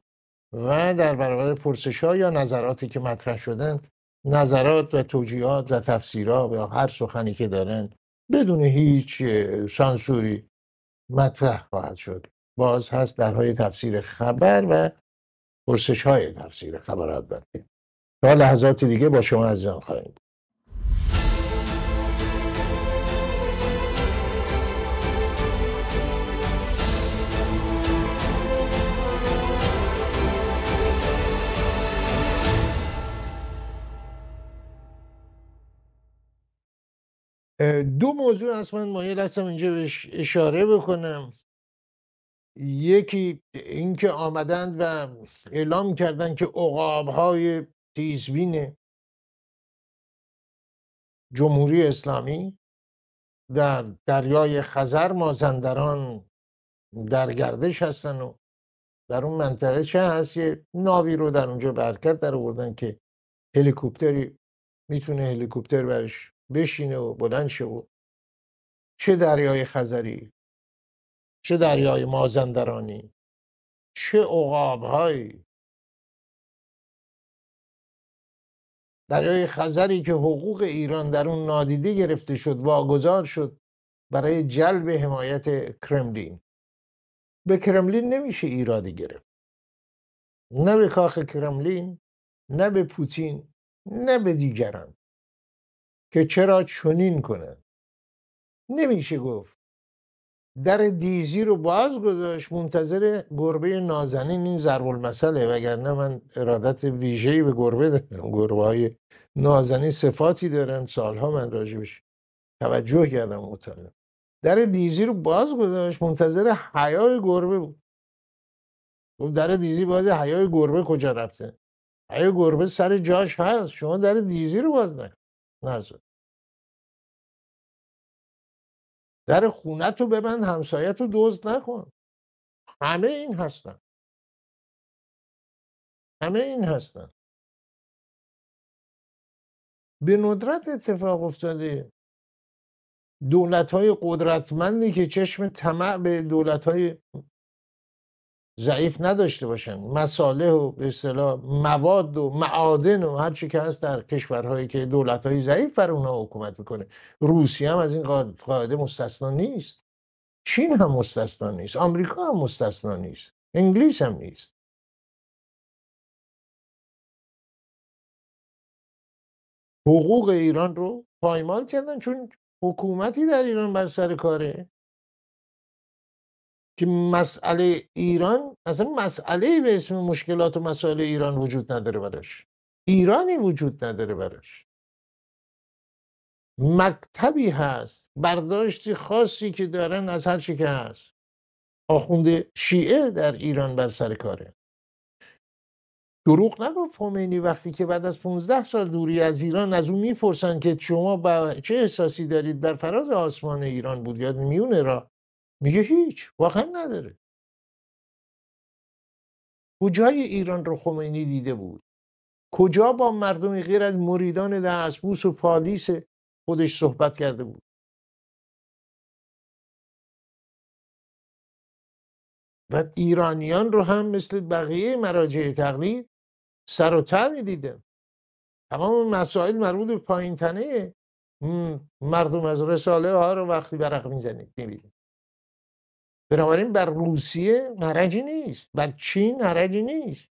S1: و در برابر پرسش ها یا نظراتی که مطرح شدن نظرات و توجیهات و تفسیرها یا هر سخنی که دارن بدون هیچ سانسوری مطرح خواهد شد. باز هست درهای تفسیر خبر و پرسش های تفسیر خبرات بده تا لحظات دیگه با شما عزیزان خواهیم دو موضوع هست. من مایل هستم اینجا بهش اشاره بکنم. یکی اینکه آمدند و اعلام کردند که عقاب های تیزبین جمهوری اسلامی در دریای خزر مازندران در گردش هستن و در اون منطقه چه هست؟ یه ناوی رو در اونجا برکت در آوردن که هلیکوپتری می‌تونه هلیکوپتر برش بشینه و بلند شه و چه دریای خزری چه دریای مازندرانی چه هایی دریای خزری که حقوق ایران در اون نادیده گرفته شد واگذار شد برای جلب حمایت کرملین. به کرملین نمیشه ایرادی گرفت. نه به کاخ کرملین نه به پوتین نه به دیگران. که چرا چنین کنه. نمیشه گفت. در دیزی رو باز گذاشت منتظر گربه نازنین این ضرب المثله وگرنه من ارادت ویژه‌ای به گربه دارم. گربه های نازنین صفاتی دارن. سالها من راجبش توجه کردم مطالعه در دیزی رو باز گذاشت منتظر حیای گربه بود. در دیزی باز حیای گربه کجا رفته؟ حیای گربه سر جاش هست. شما در دیزی رو باز نکن. نزد در خونت رو ببند همسایت رو دزد نکن. همه این هستن. همه این هستن. به ندرت اتفاق افتاده. دولت های قدرتمندی که چشم طمع به دولت های ضعیف نداشته باشن. مساله و به اصطلاح مواد و معادن و هر چی که هست در کشورهایی که دولت های ضعیف بر اونها حکومت می‌کنه. روسیه هم از این قاعده مستثنا نیست. چین هم مستثنا نیست. آمریکا هم مستثنا نیست. انگلیس هم نیست. حقوق ایران رو پایمال کردن چون حکومتی در ایران بر سر کاره. که مسئله ایران اصلا مسئله به اسم مشکلات و مسائل ایران وجود نداره براش. ایرانی وجود نداره براش. مکتبی هست برداشتی خاصی که دارن از هر چی که هست. آخوند شیعه در ایران بر سر کاره. دروغ نگفت خمینی وقتی که بعد از 15 سال دوری از ایران از اون می‌پرسن که شما با چه احساسی دارید؟ بر فراز آسمان ایران بود یا میونه را میگه هیچ واقعا نداره. کجای ایران رو خمینی دیده بود؟ کجا با مردم غیر از مریدان دستبوس و پالیس خودش صحبت کرده بود؟ و ایرانیان رو هم مثل بقیه مراجع تقلید سر و ته می‌دیدن تمام مسائل مربوط به پایین تنه. مردم از رساله ها رو وقتی برق می‌زنید می‌بینید. بنابراین بر روسیه حرجی نیست. بر چین حرجی نیست.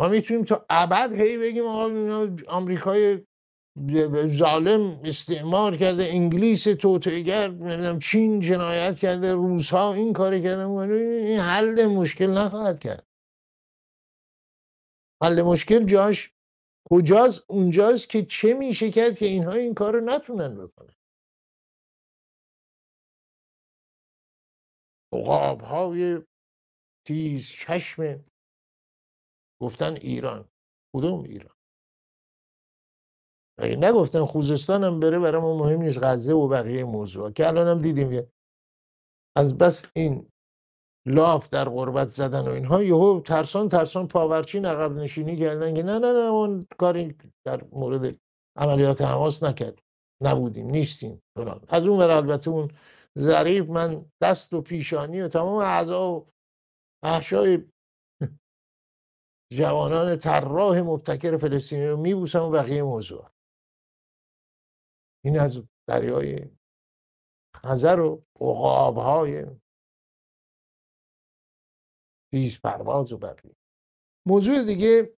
S1: ما می‌تونیم تا ابد هی بگیم آقا آمریکای ظالم استعمار کرده انگلیس توتعگر نمی‌دونم چین جنایت کرده روس ها این کاری کرده این حل مشکل نخواهد کرد. حل مشکل جاش کجاست؟ اونجاست که چه میشه کرد که اینها این کار رو نتونن بکنن. عقاب های تیز چشم گفتن ایران. کدوم ایران؟ اگه نگفتن خوزستان هم بره برای ما مهم نیست غزه و بقیه موضوع که الان هم دیدیم از بس این لاف در غربت زدن و اینها یهو ترسان ترسان پاورچین عقب نشینی کردن که نه نه نه اون کاری در مورد عملیات حماس نکرد. نبودیم نیستیم از اون ور البته اون ظریف من دست و پیشانی و تمام اعضا و احشای جوانان طراح مبتکر فلسطینی رو میبوسم و بقیه موضوع. این از دریای خزر و عقاب های تیز پرواز و بقیه. موضوع دیگه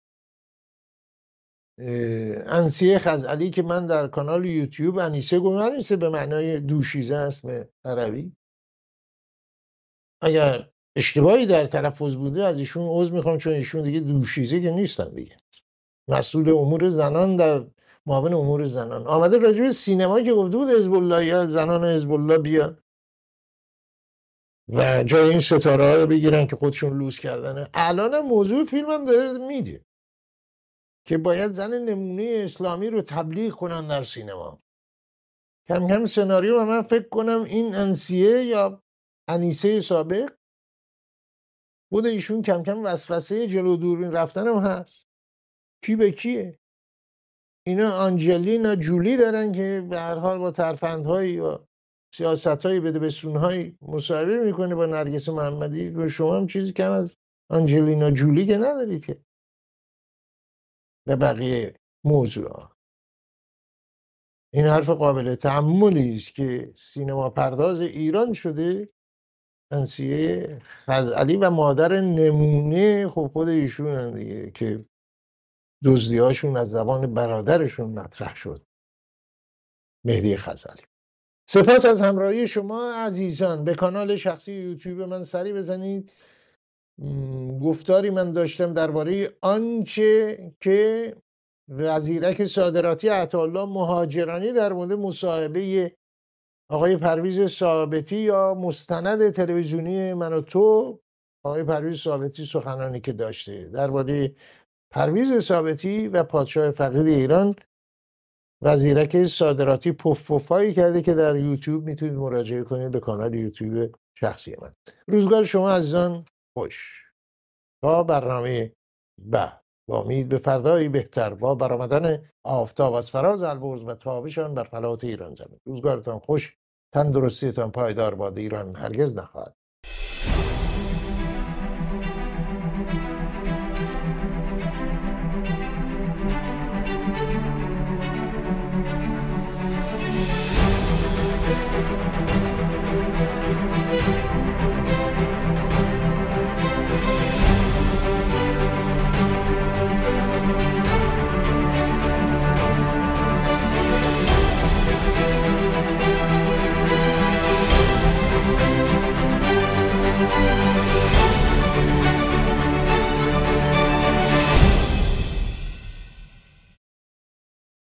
S1: انسیه خزعلی که من در کانال یوتیوب انیسه گفتم انیسه به معنای دوشیزه است به عربی. اگر اشتباهی در تلفظ بوده از ایشون عضو می‌خوام چون ایشون دیگه دوشیزه که نیستن دیگه. مسئول امور زنان در معاون امور زنان. آمده راجع سینما که گفته بود حزب یا زنان حزب الله بیاد و جای این ستاره ها رو بگیرن که خودشون لوس کردنه الان موضوع فیلم هم داره میده. که باید زن نمونه اسلامی رو تبلیغ کنن در سینما. کم کم سناریو و من فکر کنم این انسیه یا انیسه سابق خود ایشون کم کم وسوسه جلو دورین رفتن هم هست. کی به کیه؟ اینا آنجلینا جولی دارن که به هر حال با ترفندهایی یا سیاست های بده بسون مصاحبه می‌کنه با نرگس محمدی. و شما هم چیزی کم از آنجلینا جولی که ندارید که. به بقیه موضوع این حرف قابل تعملی است که سینما پرداز ایران شده. انسیه خزعلی و مادر نمونه خب خود ایشون دیگه که دزدیهاشون از زبان برادرشون مطرح شد. مهدی خزعلی سپاس از همراهی شما عزیزان. به کانال شخصی یوتیوب من سری بزنید. گفتاری من داشتم درباره آنچه که وزیرک صادراتی عطاالله مهاجرانی در مورد مصاحبه آقای پرویز ثابتی یا مستند تلویزیونی من و تو آقای پرویز ثابتی سخنانی که داشته. درباره پرویز ثابتی و پادشاه فقید ایران وزیرک صادراتی پفپفایی کرده که در یوتیوب می‌تونید مراجعه کنید به کانال یوتیوب شخصی من. روزگار شما عزیزان خوش. تا برنامه به. با امید به فردایی بهتر. با برآمدن آفتاب از فراز البرز و تابشان بر فلات ایران زمین. روزگارتان خوش تندرستیتان پایدار باد. ایران هرگز نخواهد.